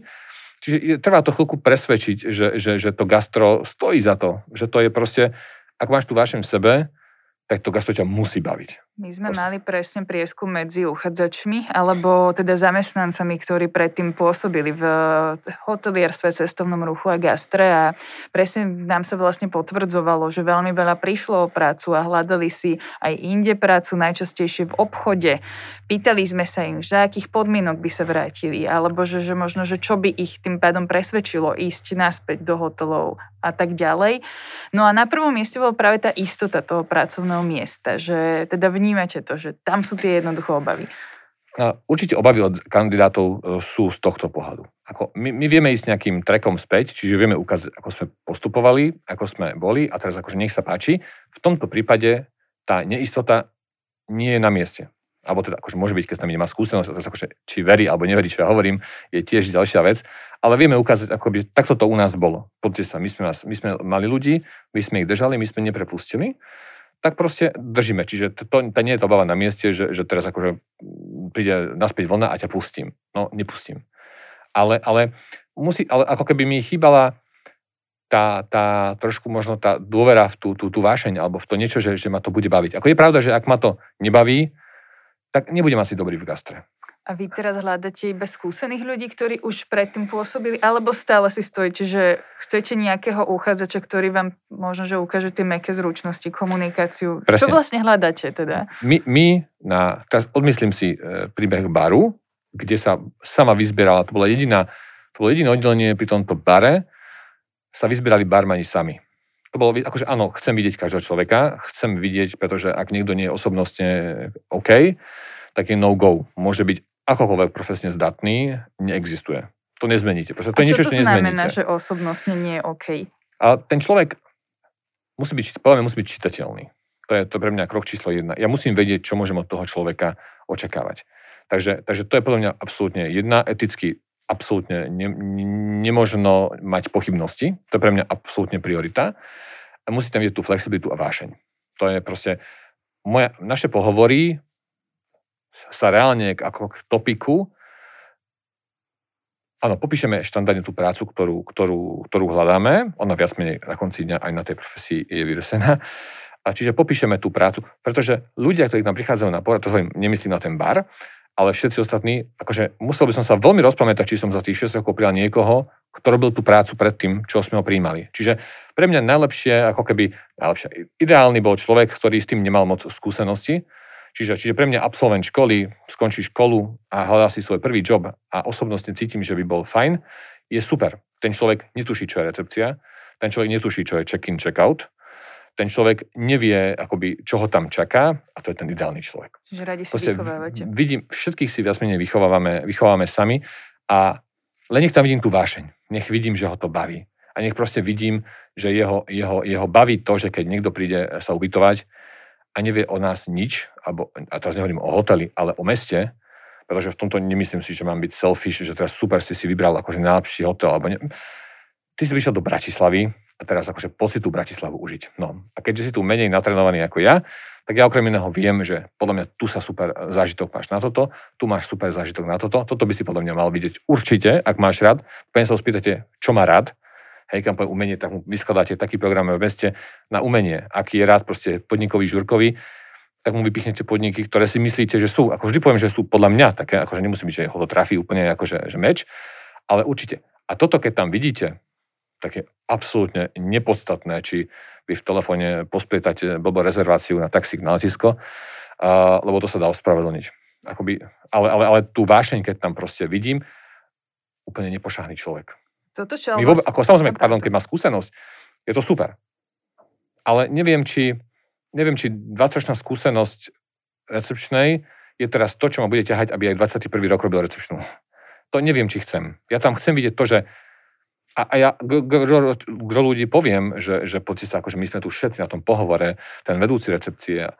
Čiže trvá to chvíľku presvedčiť, že, že, že to gastro stojí za to, že to je proste, ak máš tu vášeň v sebe, tak to gastro ťa musí baviť. My sme mali presne prieskum medzi uchádzačmi, alebo teda zamestnancami, ktorí predtým pôsobili v hotelierstve, cestovnom ruchu a gastre a presne nám sa vlastne potvrdzovalo, že veľmi veľa prišlo o prácu a hľadali si aj inde prácu, najčastejšie v obchode. Pýtali sme sa im, že akých podmienok by sa vrátili, alebo že, že možno, že čo by ich tým pádom presvedčilo ísť naspäť do hotelov a tak ďalej. No a na prvom mieste bola práve tá istota toho pracovného miesta, že teda vní vnímate to, že tam sú tie jednoduché obavy? Určite obavy od kandidátov e, sú z tohto pohľadu. Ako my, my vieme ísť nejakým trekom späť, čiže vieme ukázať, ako sme postupovali, ako sme boli a teraz akože nech sa páči. V tomto prípade tá neistota nie je na mieste. Alebo teda akože môže byť, keď s nami nemá skúsenosť, teraz akože, či verí alebo neverí, čo ja hovorím, je tiež ďalšia vec. Ale vieme ukázať, ako by takto to u nás bolo. Poďte sa, my sme, my sme mali ľudí, my sme ich držali, my sme neprepustili tak proste držíme. Čiže to, to nie je to obava na mieste, že, že teraz akože príde naspäť vlna a ťa pustím. No, nepustím. Ale, ale, musí, ale ako keby mi chýbala tá, tá trošku možno tá dôvera v tú, tú, tú vášeň alebo v to niečo, že, že ma to bude baviť. Ako je pravda, že ak ma to nebaví, tak nebudem asi dobrý v gastre. A vy teraz hľadáte iba skúsených ľudí, ktorí už predtým pôsobili, alebo stále si stojíte, že chcete nejakého uchádzača, ktorý vám možno, že ukáže tie meké zručnosti, komunikáciu. Presne. Čo vlastne hľadáte teda? My, my na, teraz odmyslím si e, príbeh baru, kde sa sama vyzbierala, to bola jediná, to bolo jediné oddelenie pri tomto bare, sa vyzbierali barmani sami. To bolo, akože áno, chcem vidieť každého človeka, chcem vidieť, pretože ak niekto nie je osobnostne OK, tak je no-go. Môže byť akokoľvek profesne zdatný, neexistuje. To nezmeníte. Proste to je niečo, čo to znamená, že osobnostne nie je OK? A ten človek musí byť, povedme, musí byť čitateľný. To je, to pre mňa krok číslo jedna. Ja musím vedieť, čo môžem od toho človeka očakávať. Takže, takže to je podľa mňa absolútne jedna, eticky absolútne ne, nemožno mať pochybnosti. To je pre mňa absolútne priorita. A musí tam vidieť tú flexibilitu a vášeň. To je proste... Moja, naše pohovory sa reálne ako k topiku, áno, popíšeme štandardne tú prácu, ktorú, ktorú, ktorú hľadáme, ona viac menej na konci dňa aj na tej profesii je vyvesená, a čiže popíšeme tú prácu, pretože ľudia, ktorí nám prichádzajú na porad, to nemyslím na ten bar, ale všetci ostatní, akože musel by som sa veľmi rozpamätať, či som za tých 6 rokov prijal niekoho, kto robil tú prácu predtým, čo sme ho príjmali. Čiže pre mňa najlepšie, ako keby, najlepšie, ideálny bol človek, ktorý s tým nemal moc skúsenosti, Čiže, čiže pre mňa absolvent školy, skončí školu a hľadá si svoj prvý job a osobnostne cítim, že by bol fajn, je super. Ten človek netuší, čo je recepcia, ten človek netuší, čo je check-in, check-out, ten človek nevie, akoby, čo ho tam čaká a to je ten ideálny človek. Že radi si Proste vychovávate. Vidím, všetkých si viac menej vychovávame, vychovávame sami a len nech tam vidím tú vášeň. Nech vidím, že ho to baví. A nech proste vidím, že jeho, jeho, jeho baví to, že keď niekto príde sa ubytovať a nevie o nás nič, alebo, a teraz nehovorím o hoteli, ale o meste, pretože v tomto nemyslím si, že mám byť selfish, že teraz super si si vybral akože najlepší hotel, alebo ne... Ty si vyšiel do Bratislavy a teraz akože pocit tú Bratislavu užiť. No a keďže si tu menej natrenovaný ako ja, tak ja okrem iného viem, že podľa mňa tu sa super zážitok máš na toto, tu máš super zážitok na toto, toto by si podľa mňa mal vidieť určite, ak máš rád. Poviem sa spýtate, čo má rád, hej, kam poviem umenie, tak mu vyskladáte taký program v meste na umenie, aký je rád proste podnikový, žurkový, tak mu vypichnete podniky, ktoré si myslíte, že sú, ako vždy poviem, že sú podľa mňa také, akože nemusím byť, že ho to trafí úplne akože že meč, ale určite. A toto, keď tam vidíte, tak je absolútne nepodstatné, či vy v telefóne posplietate blbo rezerváciu na taxík na letisko, lebo to sa dá ospravedlniť. Akoby, ale, ale, ale tú vášeň, keď tam proste vidím, úplne nepošahný človek. Toto čo? My vôbec, ako samozrejme, pardon, keď má skúsenosť, je to super. Ale neviem, či neviem, či 20-ročná skúsenosť recepčnej je teraz to, čo ma bude ťahať, aby aj 21. rok robil recepčnú. To neviem, či chcem. Ja tam chcem vidieť to, že a, a ja gro ľudí poviem, že, že poďte sa, akože my sme tu všetci na tom pohovore, ten vedúci recepcie,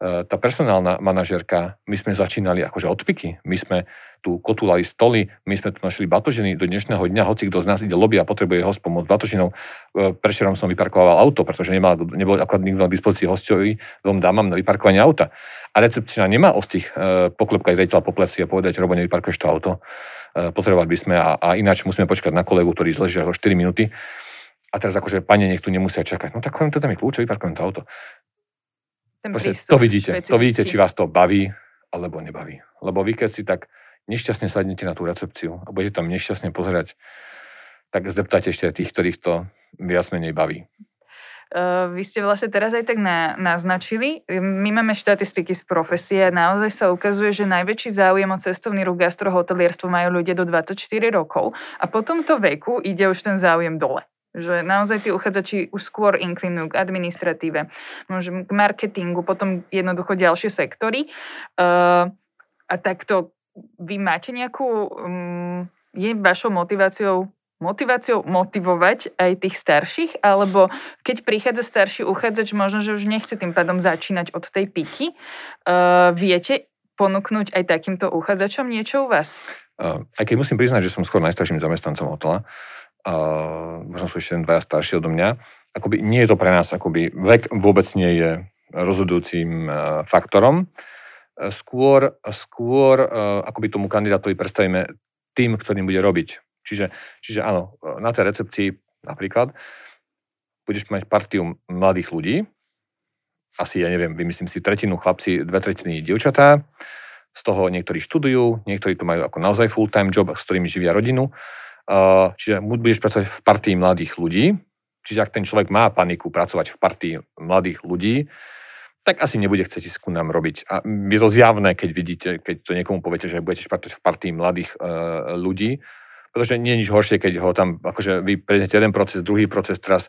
tá personálna manažerka, my sme začínali akože od piky. My sme tu kotulali stoly, my sme tu našli batožiny do dnešného dňa, hoci kto z nás ide lobby a potrebuje host pomôcť batožinou. E, prečerom som vyparkoval auto, pretože nemal, nebol akorát nikto na dispozícii hostovi, dvom dámam na vyparkovanie auta. A recepčná nemá ostých e, poklepkať rejiteľa po pleci a povedať, Robo, nevyparkuješ to auto. Potrebovali by sme a, a ináč musíme počkať na kolegu, ktorý zleží o 4 minúty. A teraz akože pane, nech tu nemusia čakať. No tak len teda mi kľúče, vyparkujem to auto. Ten to vidíte, špecifický. to vidíte, či vás to baví alebo nebaví. Lebo vy keď si tak nešťastne sadnete na tú recepciu a budete tam nešťastne pozerať, tak zeptáte ešte tých, ktorých to viac menej baví. Uh, vy ste vlastne teraz aj tak na, naznačili. My máme štatistiky z profesie a naozaj sa ukazuje, že najväčší záujem o cestovný ruch gastrohotelierstvo majú ľudia do 24 rokov a po tomto veku ide už ten záujem dole. Že naozaj tí uchádzači už skôr inklinujú k administratíve, môžem k marketingu, potom jednoducho ďalšie sektory. Uh, a takto vy máte nejakú, um, je vašou motiváciou motiváciou motivovať aj tých starších, alebo keď prichádza starší uchádzač, možno, že už nechce tým pádom začínať od tej piky, uh, viete ponúknuť aj takýmto uchádzačom niečo u vás? Uh, aj keď musím priznať, že som skôr najstarším zamestnancom hotela, uh, možno sú ešte dvaja starší odo mňa, akoby nie je to pre nás, akoby vek vôbec nie je rozhodujúcim uh, faktorom. Uh, skôr, skôr uh, akoby tomu kandidátovi predstavíme tým, ktorým bude robiť. Čiže, čiže áno, na tej recepcii napríklad budeš mať partiu mladých ľudí, asi, ja neviem, vymyslím si tretinu chlapci, dve tretiny dievčatá, z toho niektorí študujú, niektorí to majú ako naozaj full-time job, s ktorými živia rodinu Čiže budeš pracovať v partii mladých ľudí, čiže ak ten človek má paniku pracovať v partii mladých ľudí, tak asi nebude chcieť ísť nám robiť. A je to zjavné, keď vidíte, keď to niekomu poviete, že budete pracovať v partii mladých uh, ľudí, pretože nie je nič horšie, keď ho tam, akože vy prejdete jeden proces, druhý proces, teraz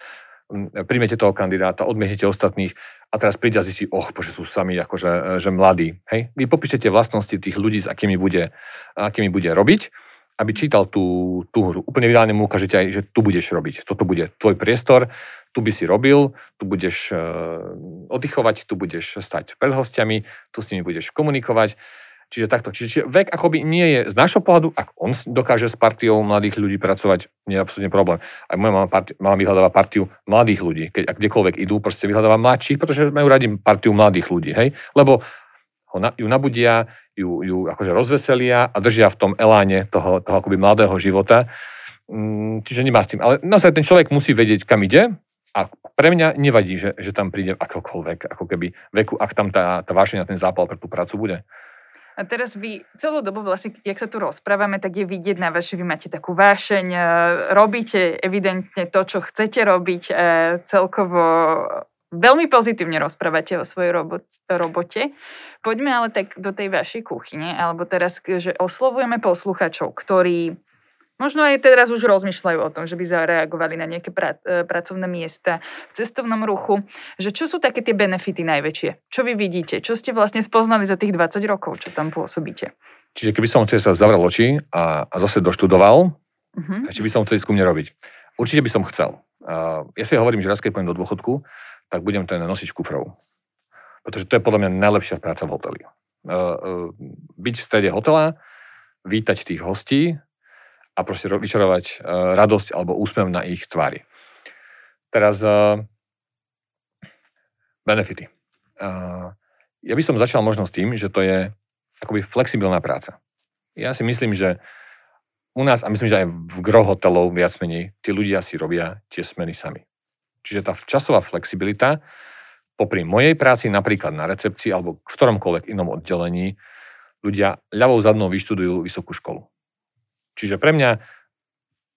príjmete toho kandidáta, odmietnete ostatných a teraz príde a zistí, oh, bože, sú sami akože, že mladí. Hej? Vy popíšete vlastnosti tých ľudí, s akými bude, akými bude robiť aby čítal tú, tú hru. Úplne ideálne mu ukážete aj, že tu budeš robiť. Toto bude tvoj priestor, tu by si robil, tu budeš uh, oddychovať, tu budeš stať pred hostiami, tu s nimi budeš komunikovať. Čiže takto. Čiže vek akoby nie je z našho pohľadu, ak on dokáže s partiou mladých ľudí pracovať, nie je absolútne problém. Aj moja mama, parti, mama vyhľadáva partiu mladých ľudí. Keď ak kdekoľvek idú, proste vyhľadáva mladších, pretože majú radi partiu mladých ľudí. Hej? Lebo ho na, ju nabudia, ju, ju akože rozveselia a držia v tom eláne toho, toho akoby mladého života. Mm, čiže nemá s tým. Ale naozaj ten človek musí vedieť, kam ide a pre mňa nevadí, že, že tam príde akokoľvek, ako keby veku, ak tam tá, tá vášeň ten zápal pre tú prácu bude. A teraz vy celú dobu vlastne, jak sa tu rozprávame, tak je vidieť na že vy máte takú vášeň, robíte evidentne to, čo chcete robiť, celkovo veľmi pozitívne rozprávate o svojej robote. Poďme ale tak do tej vašej kuchyne, alebo teraz, že oslovujeme posluchačov, ktorí možno aj teraz už rozmýšľajú o tom, že by zareagovali na nejaké pra- e, pracovné miesta v cestovnom ruchu, že čo sú také tie benefity najväčšie? Čo vy vidíte? Čo ste vlastne spoznali za tých 20 rokov, čo tam pôsobíte? Čiže keby som teraz zavrel oči a, a zase doštudoval, uh-huh. či by som chcel ísť ku mne robiť? Určite by som chcel. Uh, ja si hovorím, že raz keď pôjdem do dôchodku, tak budem ten nosič kufrov. Pretože to je podľa mňa najlepšia práca v hoteli. Uh, uh, byť v strede hotela, vítať tých hostí a proste vyčarovať uh, radosť alebo úsmev na ich tvári. Teraz benefity. Ja by som začal možno s tým, že to je akoby flexibilná práca. Ja si myslím, že u nás, a myslím, že aj v gro hotelov viac menej, tí ľudia si robia tie smeny sami. Čiže tá časová flexibilita popri mojej práci napríklad na recepcii alebo v ktoromkoľvek inom oddelení ľudia ľavou zadnou vyštudujú vysokú školu. Čiže pre mňa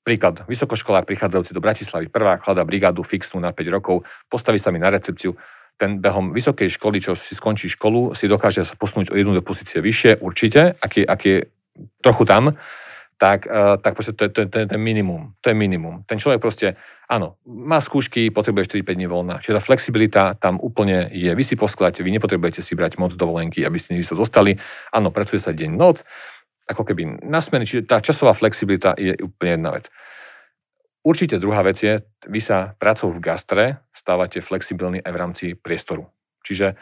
príklad, vysokoškolák prichádzajúci do Bratislavy, prvá hľadá brigádu fixnú na 5 rokov, postaví sa mi na recepciu, ten behom vysokej školy, čo si skončí školu, si dokáže sa posunúť o jednu do pozície vyššie, určite, ak je, ak je trochu tam, tak, uh, tak proste to je, to, je, to je ten minimum. To je minimum. Ten človek proste, áno, má skúšky, potrebuje 4-5 dní voľna. Čiže tá flexibilita tam úplne je. Vy si poskladáte, vy nepotrebujete si brať moc dovolenky, aby ste sa dostali. Áno, pracuje sa deň, noc, ako keby na smeny. Čiže tá časová flexibilita je úplne jedna vec. Určite druhá vec je, vy sa pracou v gastre stávate flexibilní aj v rámci priestoru. Čiže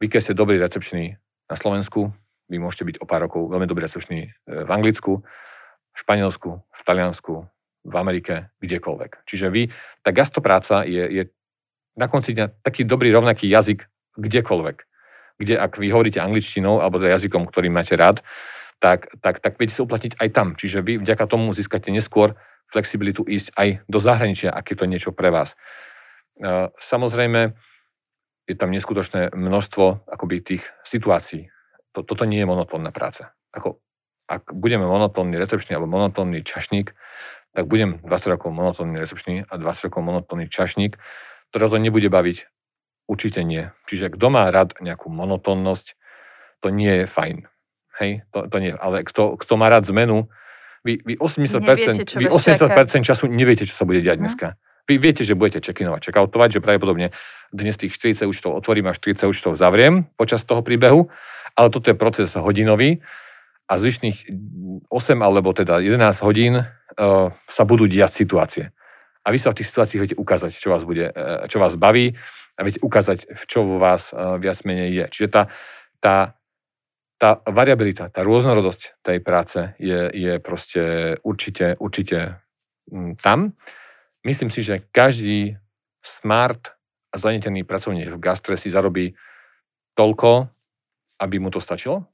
vy, keď ste dobrý recepčný na Slovensku, vy môžete byť o pár rokov veľmi dobrý recepčný e, v Anglicku, v Španielsku, v Taliansku, v Amerike, kdekoľvek. Čiže vy, tá gastopráca je, je na konci dňa taký dobrý rovnaký jazyk kdekoľvek. Kde ak vy hovoríte angličtinou alebo jazykom, ktorý máte rád, tak, tak, tak viete sa uplatniť aj tam. Čiže vy vďaka tomu získate neskôr flexibilitu ísť aj do zahraničia, ak je to niečo pre vás. E, samozrejme, je tam neskutočné množstvo akoby tých situácií, to, toto nie je monotónna práca. Ako, ak budeme monotónny recepčný alebo monotónny čašník, tak budem 20 rokov monotónny recepčný a 20 rokov monotónny čašník. To rozhodne nebude baviť. Určite nie. Čiže kto má rád nejakú monotónnosť, to nie je fajn. Hej, to, to nie. Ale kto, kto má rád zmenu, vy, vy 80%, neviete, vy 80% času neviete, čo sa bude diať hm? dneska. Vy viete, že budete check-inovať, check-outovať, že pravdepodobne dnes tých 40 účtov otvorím a 40 účtov zavriem počas toho príbehu, ale toto je proces hodinový a zvyšných 8 alebo teda 11 hodín uh, sa budú diať situácie. A vy sa v tých situáciách viete ukázať, čo vás, bude, uh, čo vás baví a viete ukázať, v čo vo vás uh, viac menej je. Čiže tá, tá, tá variabilita, tá rôznorodosť tej práce je, je proste určite, určite m, tam. Myslím si, že každý smart a zraniteľný pracovník v gastre si zarobí toľko, aby mu to stačilo.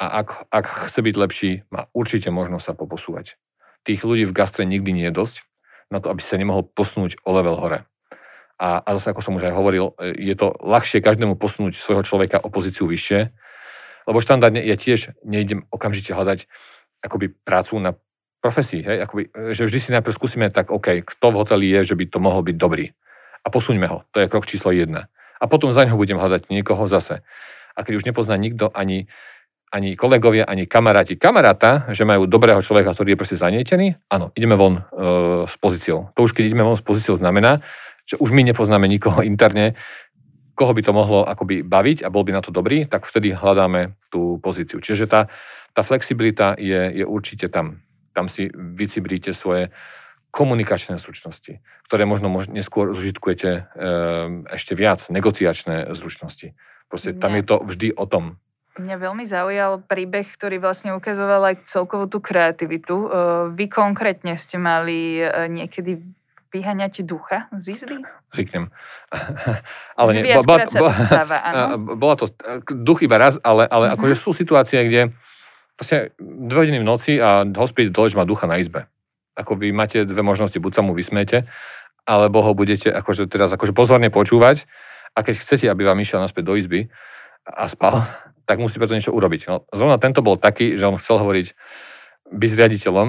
A ak, ak chce byť lepší, má určite možnosť sa poposúvať. Tých ľudí v gastre nikdy nie je dosť na to, aby sa nemohol posunúť o level hore. A, a zase, ako som už aj hovoril, je to ľahšie každému posunúť svojho človeka o pozíciu vyššie, lebo štandardne ja tiež nejdem okamžite hľadať akoby prácu na profesii, hej, akoby, že vždy si najprv skúsime tak, OK, kto v hoteli je, že by to mohol byť dobrý. A posuňme ho, to je krok číslo jedna. A potom za neho budem hľadať niekoho zase. A keď už nepozná nikto, ani, ani kolegovia, ani kamaráti kamaráta, že majú dobrého človeka, ktorý je proste zanietený, áno, ideme von e, s pozíciou. To už keď ideme von s pozíciou znamená, že už my nepoznáme nikoho interne, koho by to mohlo akoby baviť a bol by na to dobrý, tak vtedy hľadáme tú pozíciu. Čiže tá, tá flexibilita je, je určite tam tam si vycibríte svoje komunikačné zručnosti, ktoré možno neskôr zužitkujete e, ešte viac, negociačné zručnosti. Proste tam je to vždy o tom. Mňa veľmi zaujal príbeh, ktorý vlastne ukazoval aj celkovú tú kreativitu. E, vy konkrétne ste mali e, niekedy vyhaňať ducha z izby? Zvyknem. ale nie, bo, bo, bo, bola to duch iba raz, ale, ale mm-hmm. akože sú situácie, kde proste dve hodiny v noci a hospit dole má ducha na izbe. Ako vy máte dve možnosti, buď sa mu vysmiete, alebo ho budete akože teraz akože pozorne počúvať a keď chcete, aby vám išiel naspäť do izby a spal, tak musí preto niečo urobiť. No, zrovna tento bol taký, že on chcel hovoriť byť s riaditeľom,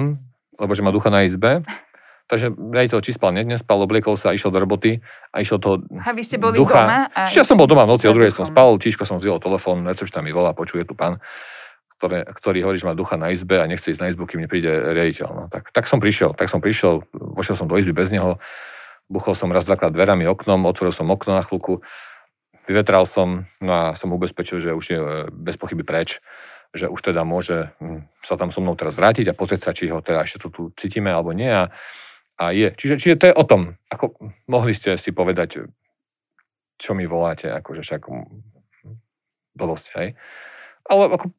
lebo že má ducha na izbe, Takže riaditeľ či spal, ne, nespal, obliekol sa, išiel do roboty a išiel toho A vy ste boli ducha. doma? A ja som bol doma v noci, o išli druhej som spal, tíško som vzdiel telefón, recepčná mi volá, počuje tu pán, ktoré, ktorý hovorí, že má ducha na izbe a nechce ísť na izbu, kým nepríde riaditeľ. No, tak, tak som prišiel, tak som prišiel, vošiel som do izby bez neho, buchol som raz, dvakrát dverami, oknom, otvoril som okno na chvíľku, vyvetral som, no a som ubezpečil, že už je e, bez pochyby preč, že už teda môže hm, sa tam so mnou teraz vrátiť a pozrieť sa, či ho teda ešte tu, tu cítime alebo nie. A, a je. Čiže, čiže to je o tom. Ako, mohli ste si povedať, čo mi voláte, akože však hm, blbosť, hej. Ale ako,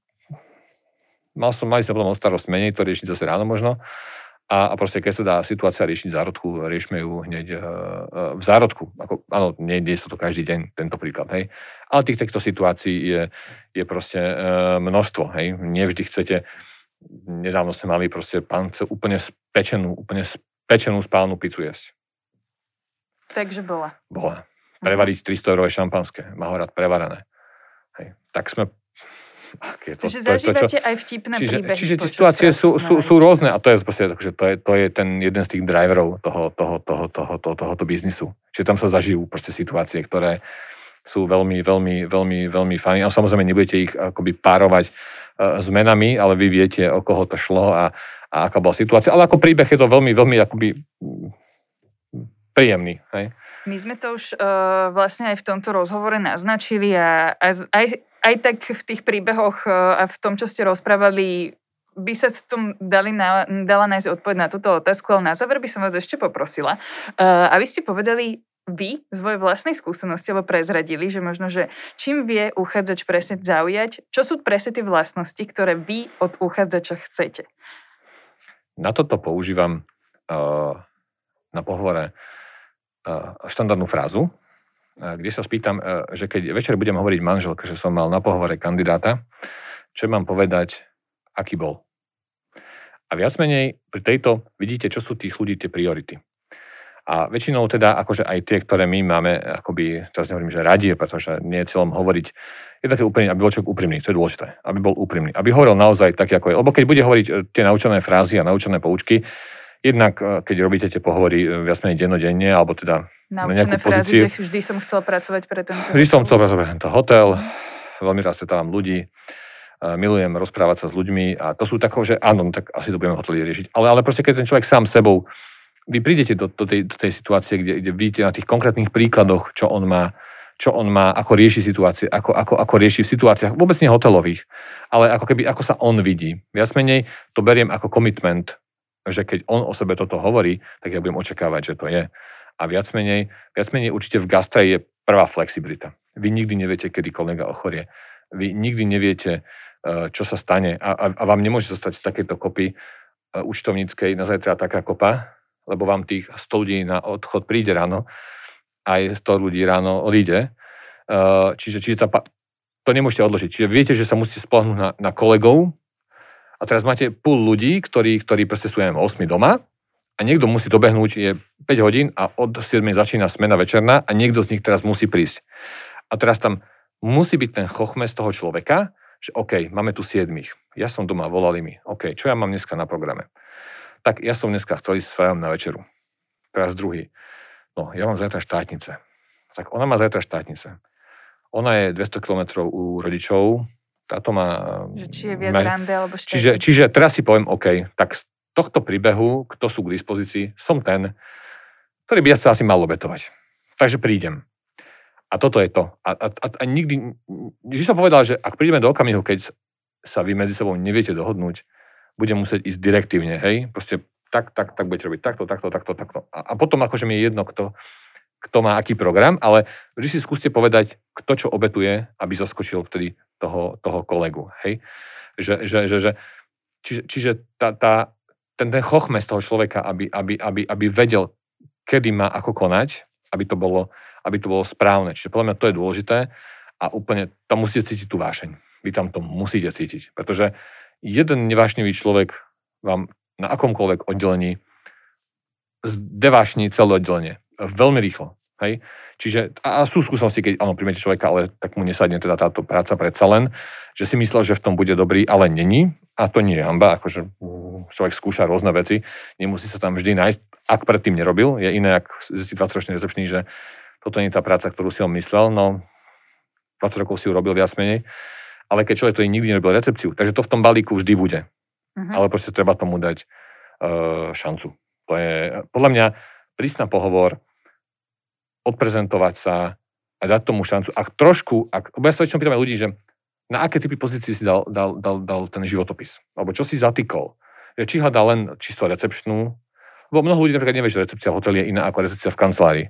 mal som, mali sme potom o starosť menej, to riešiť zase ráno možno. A, a proste, keď sa dá situácia riešiť v zárodku, riešme ju hneď uh, uh, v zárodku. Ako, áno, nie, je to každý deň, tento príklad, hej. Ale tých týchto situácií je, je proste uh, množstvo, hej. Nie vždy chcete, nedávno sme mali proste, pán chce úplne spečenú, úplne spečenú spálnu pizzu jesť. Takže bola. Bola. Prevariť 300 eurové šampanské. Má ho rád prevarené. Hej. Tak sme... Ak je to, Takže to, je to, čo, zažívate aj vtipné čiže, príbehy. čiže tie situácie sú, sú, sú spracovania. rôzne a to je, proste, akože to, je, to je ten jeden z tých driverov toho, toho, toho, toho, toho, tohoto biznisu. Čiže tam sa zažijú proste situácie, ktoré sú veľmi, veľmi, veľmi, veľmi fajn. A samozrejme nebudete ich akoby párovať s menami, ale vy viete, o koho to šlo a, a aká bola situácia. Ale ako príbeh je to veľmi, veľmi akoby mm, príjemný. Hej? My sme to už uh, vlastne aj v tomto rozhovore naznačili a, a aj, aj tak v tých príbehoch uh, a v tom, čo ste rozprávali, by sa v tom dali na, dala nájsť odpoveď na túto otázku, ale na záver by som vás ešte poprosila, uh, aby ste povedali vy z vlastnej skúsenosti, alebo prezradili, že možno, že čím vie uchádzač presne zaujať, čo sú presne tie vlastnosti, ktoré vy od uchádzača chcete. Na toto používam uh, na pohovore uh, štandardnú frázu, kde sa spýtam, uh, že keď večer budem hovoriť manželke, že som mal na pohovore kandidáta, čo mám povedať, aký bol. A viac menej pri tejto vidíte, čo sú tých ľudí tie priority. A väčšinou teda, akože aj tie, ktoré my máme, akoby, teraz nehovorím, že radi, pretože nie je cieľom hovoriť, je také úplne, aby bol človek úprimný, to je dôležité, aby bol úprimný, aby hovoril naozaj tak, ako je. Lebo keď bude hovoriť e, tie naučené frázy a naučené poučky, jednak e, keď robíte tie pohovory e, viac menej dennodenne, alebo teda Naučené nejakú frázy, pozíciu. že vždy som chcel pracovať pre tento Vždy som hotel. chcel pracovať tento hotel, veľmi rád stretávam ľudí, e, milujem rozprávať sa s ľuďmi a to sú tako, že áno, no tak asi to budeme hoteli riešiť. Ale, ale proste keď ten človek sám sebou, vy prídete do, do, tej, do tej situácie, kde, kde vidíte na tých konkrétnych príkladoch, čo on má, čo on má, ako rieši situácie, ako, ako, ako rieši v situáciách, vôbec nie hotelových, ale ako keby, ako sa on vidí. Viac menej to beriem ako commitment, že keď on o sebe toto hovorí, tak ja budem očakávať, že to je. A viac menej, viac menej určite v gastre je prvá flexibilita. Vy nikdy neviete, kedy kolega ochorie. Vy nikdy neviete, eh, čo sa stane a, a, a vám nemôže zostať z takéto kopy eh, účtovníckej na zajtra taká kopa, lebo vám tých 100 ľudí na odchod príde ráno, aj 100 ľudí ráno odíde. Eh, Čiže, čiže tá, to nemôžete odložiť. Čiže viete, že sa musíte spolahnúť na, na kolegov a teraz máte púl ľudí, ktorí, ktorí proste sú, neviem, 8 doma a niekto musí dobehnúť, je 5 hodín a od 7 začína smena večerná a niekto z nich teraz musí prísť. A teraz tam musí byť ten chochme z toho človeka, že OK, máme tu 7. Ja som doma, volali mi. OK, čo ja mám dneska na programe? Tak ja som dneska chcel ísť s Frajom na večeru. Teraz druhý. No, ja mám zajtra štátnice. Tak ona má zajtra štátnice. Ona je 200 km u rodičov, táto má... Že či je viac má- rande alebo. Čiže, čiže teraz si poviem, OK, tak z tohto príbehu, kto sú k dispozícii, som ten, ktorý by sa asi mal obetovať. Takže prídem. A toto je to. A, a, a, a nikdy, vždy som povedal, že ak prídeme do okamihu, keď sa vy medzi sebou neviete dohodnúť, budem musieť ísť direktívne, hej? Proste tak, tak, tak budete robiť takto, takto, takto, takto. A, a potom akože mi je jedno, kto, kto má aký program, ale vždy si skúste povedať, kto čo obetuje, aby zaskočil vtedy toho, toho kolegu, hej? Že, že, že, že, čiže čiže tá, tá, ten, ten chochme z toho človeka, aby, aby, aby, aby vedel, kedy má ako konať, aby to bolo, aby to bolo správne. Čiže podľa mňa to je dôležité a úplne tam musíte cítiť tú vášeň. Vy tam to musíte cítiť, pretože jeden nevášnivý človek vám na akomkoľvek oddelení zdevášni celé oddelenie. Veľmi rýchlo. Hej? Čiže, a a sú skúsenosti, keď áno, príjmete človeka, ale tak mu nesadne teda táto práca predsa len, že si myslel, že v tom bude dobrý, ale není. A to nie je hamba, akože človek skúša rôzne veci, nemusí sa tam vždy nájsť, ak predtým nerobil. Je iné, ak zistí 20-ročný recepčný, že toto nie je tá práca, ktorú si on myslel, no 20 rokov si ju robil viac menej, ale keď človek to nikdy nerobil recepciu, takže to v tom balíku vždy bude. Uh-huh. Ale proste treba tomu dať uh, šancu. To je podľa mňa prísť na pohovor, odprezentovať sa a dať tomu šancu. Ak trošku, ak, ja sa väčšinou pýtam ľudí, že na aké typy pozície si dal, dal, dal, dal ten životopis, alebo čo si zatýkol. Či hľadá len čisto recepčnú, lebo mnoho ľudí napríklad nevie, že recepcia v hoteli je iná ako recepcia v kancelárii.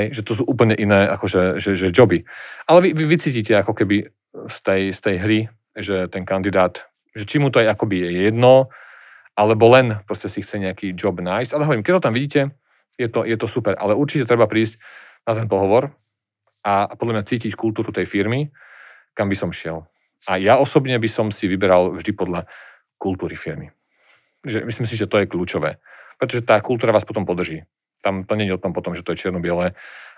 Hej, že to sú úplne iné akože, že, že joby. Ale vy, vy vycítite ako keby z tej, z tej hry, že ten kandidát, že či mu to je akoby je jedno, alebo len proste si chce nejaký job nájsť. Ale hovorím, keď to tam vidíte, je to, je to super. Ale určite treba prísť na ten pohovor a, podľa mňa cítiť kultúru tej firmy, kam by som šiel. A ja osobne by som si vyberal vždy podľa kultúry firmy. Že, myslím si, že to je kľúčové. Pretože tá kultúra vás potom podrží. Tam to nie je o tom potom, že to je čierno-biele,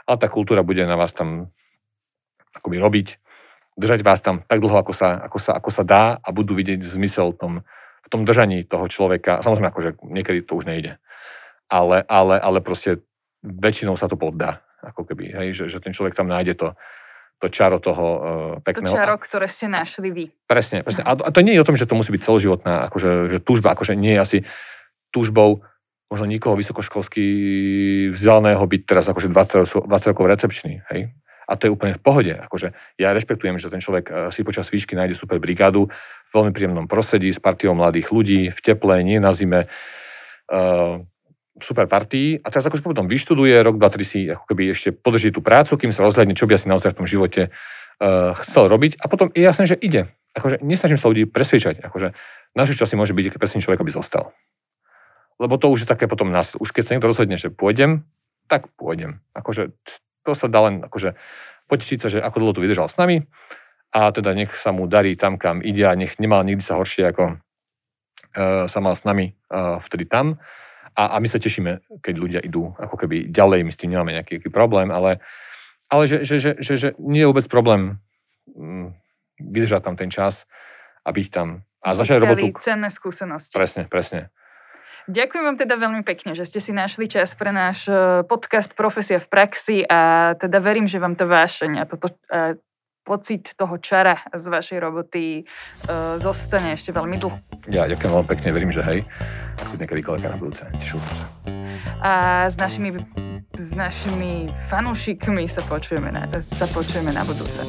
ale tá kultúra bude na vás tam akoby robiť, držať vás tam tak dlho, ako sa, ako sa, ako sa dá a budú vidieť zmysel v tom, v tom držaní toho človeka. Samozrejme, akože niekedy to už nejde. Ale, ale, ale proste väčšinou sa to poddá. Ako keby, hej, že, že ten človek tam nájde to, to čaro toho uh, pekného. To čaro, ktoré ste našli vy. Presne, presne. A, a to nie je o tom, že to musí byť celoživotná akože, že túžba, akože nie je asi túžbou možno nikoho vysokoškolsky vzdelaného byť teraz akože 20, 20 rokov recepčný. Hej? A to je úplne v pohode. Akože ja rešpektujem, že ten človek eh, si počas výšky nájde super brigádu v veľmi príjemnom prostredí s partiou mladých ľudí, v teple, nie na zime. Uh, super partii a teraz akože potom vyštuduje, rok, dva, tri si ako keby ešte podrží tú prácu, kým sa rozhľadne, čo by asi naozaj v tom živote uh, chcel robiť a potom je jasné, že ide. Akože nesnažím sa ľudí presviečať. Akože naše časy môže byť, keď presne človek by zostal. Lebo to už je také potom nás. Už keď sa niekto rozhodne, že pôjdem, tak pôjdem. Akože to sa dá len akože potešiť sa, že ako dlho tu vydržal s nami a teda nech sa mu darí tam, kam ide a nech nemal nikdy sa horšie, ako uh, sa mal s nami uh, vtedy tam. A, a my sa tešíme, keď ľudia idú ako keby ďalej, my s tým nemáme nejaký, nejaký problém, ale, ale že, že, že, že, že nie je vôbec problém um, vydržať tam ten čas a byť tam. A začať robotu... cenné skúsenosti. Presne, presne. Ďakujem vám teda veľmi pekne, že ste si našli čas pre náš e, podcast Profesia v praxi a teda verím, že vám to vášeň a toto, a pocit toho čara z vašej roboty uh, zostane ešte veľmi dlho. Ja ďakujem veľmi pekne, verím, že hej. A kľudne kedy kolega na budúce. Tešil som sa. A s našimi, s našimi fanúšikmi sa počujeme na, sa počujeme na budúce.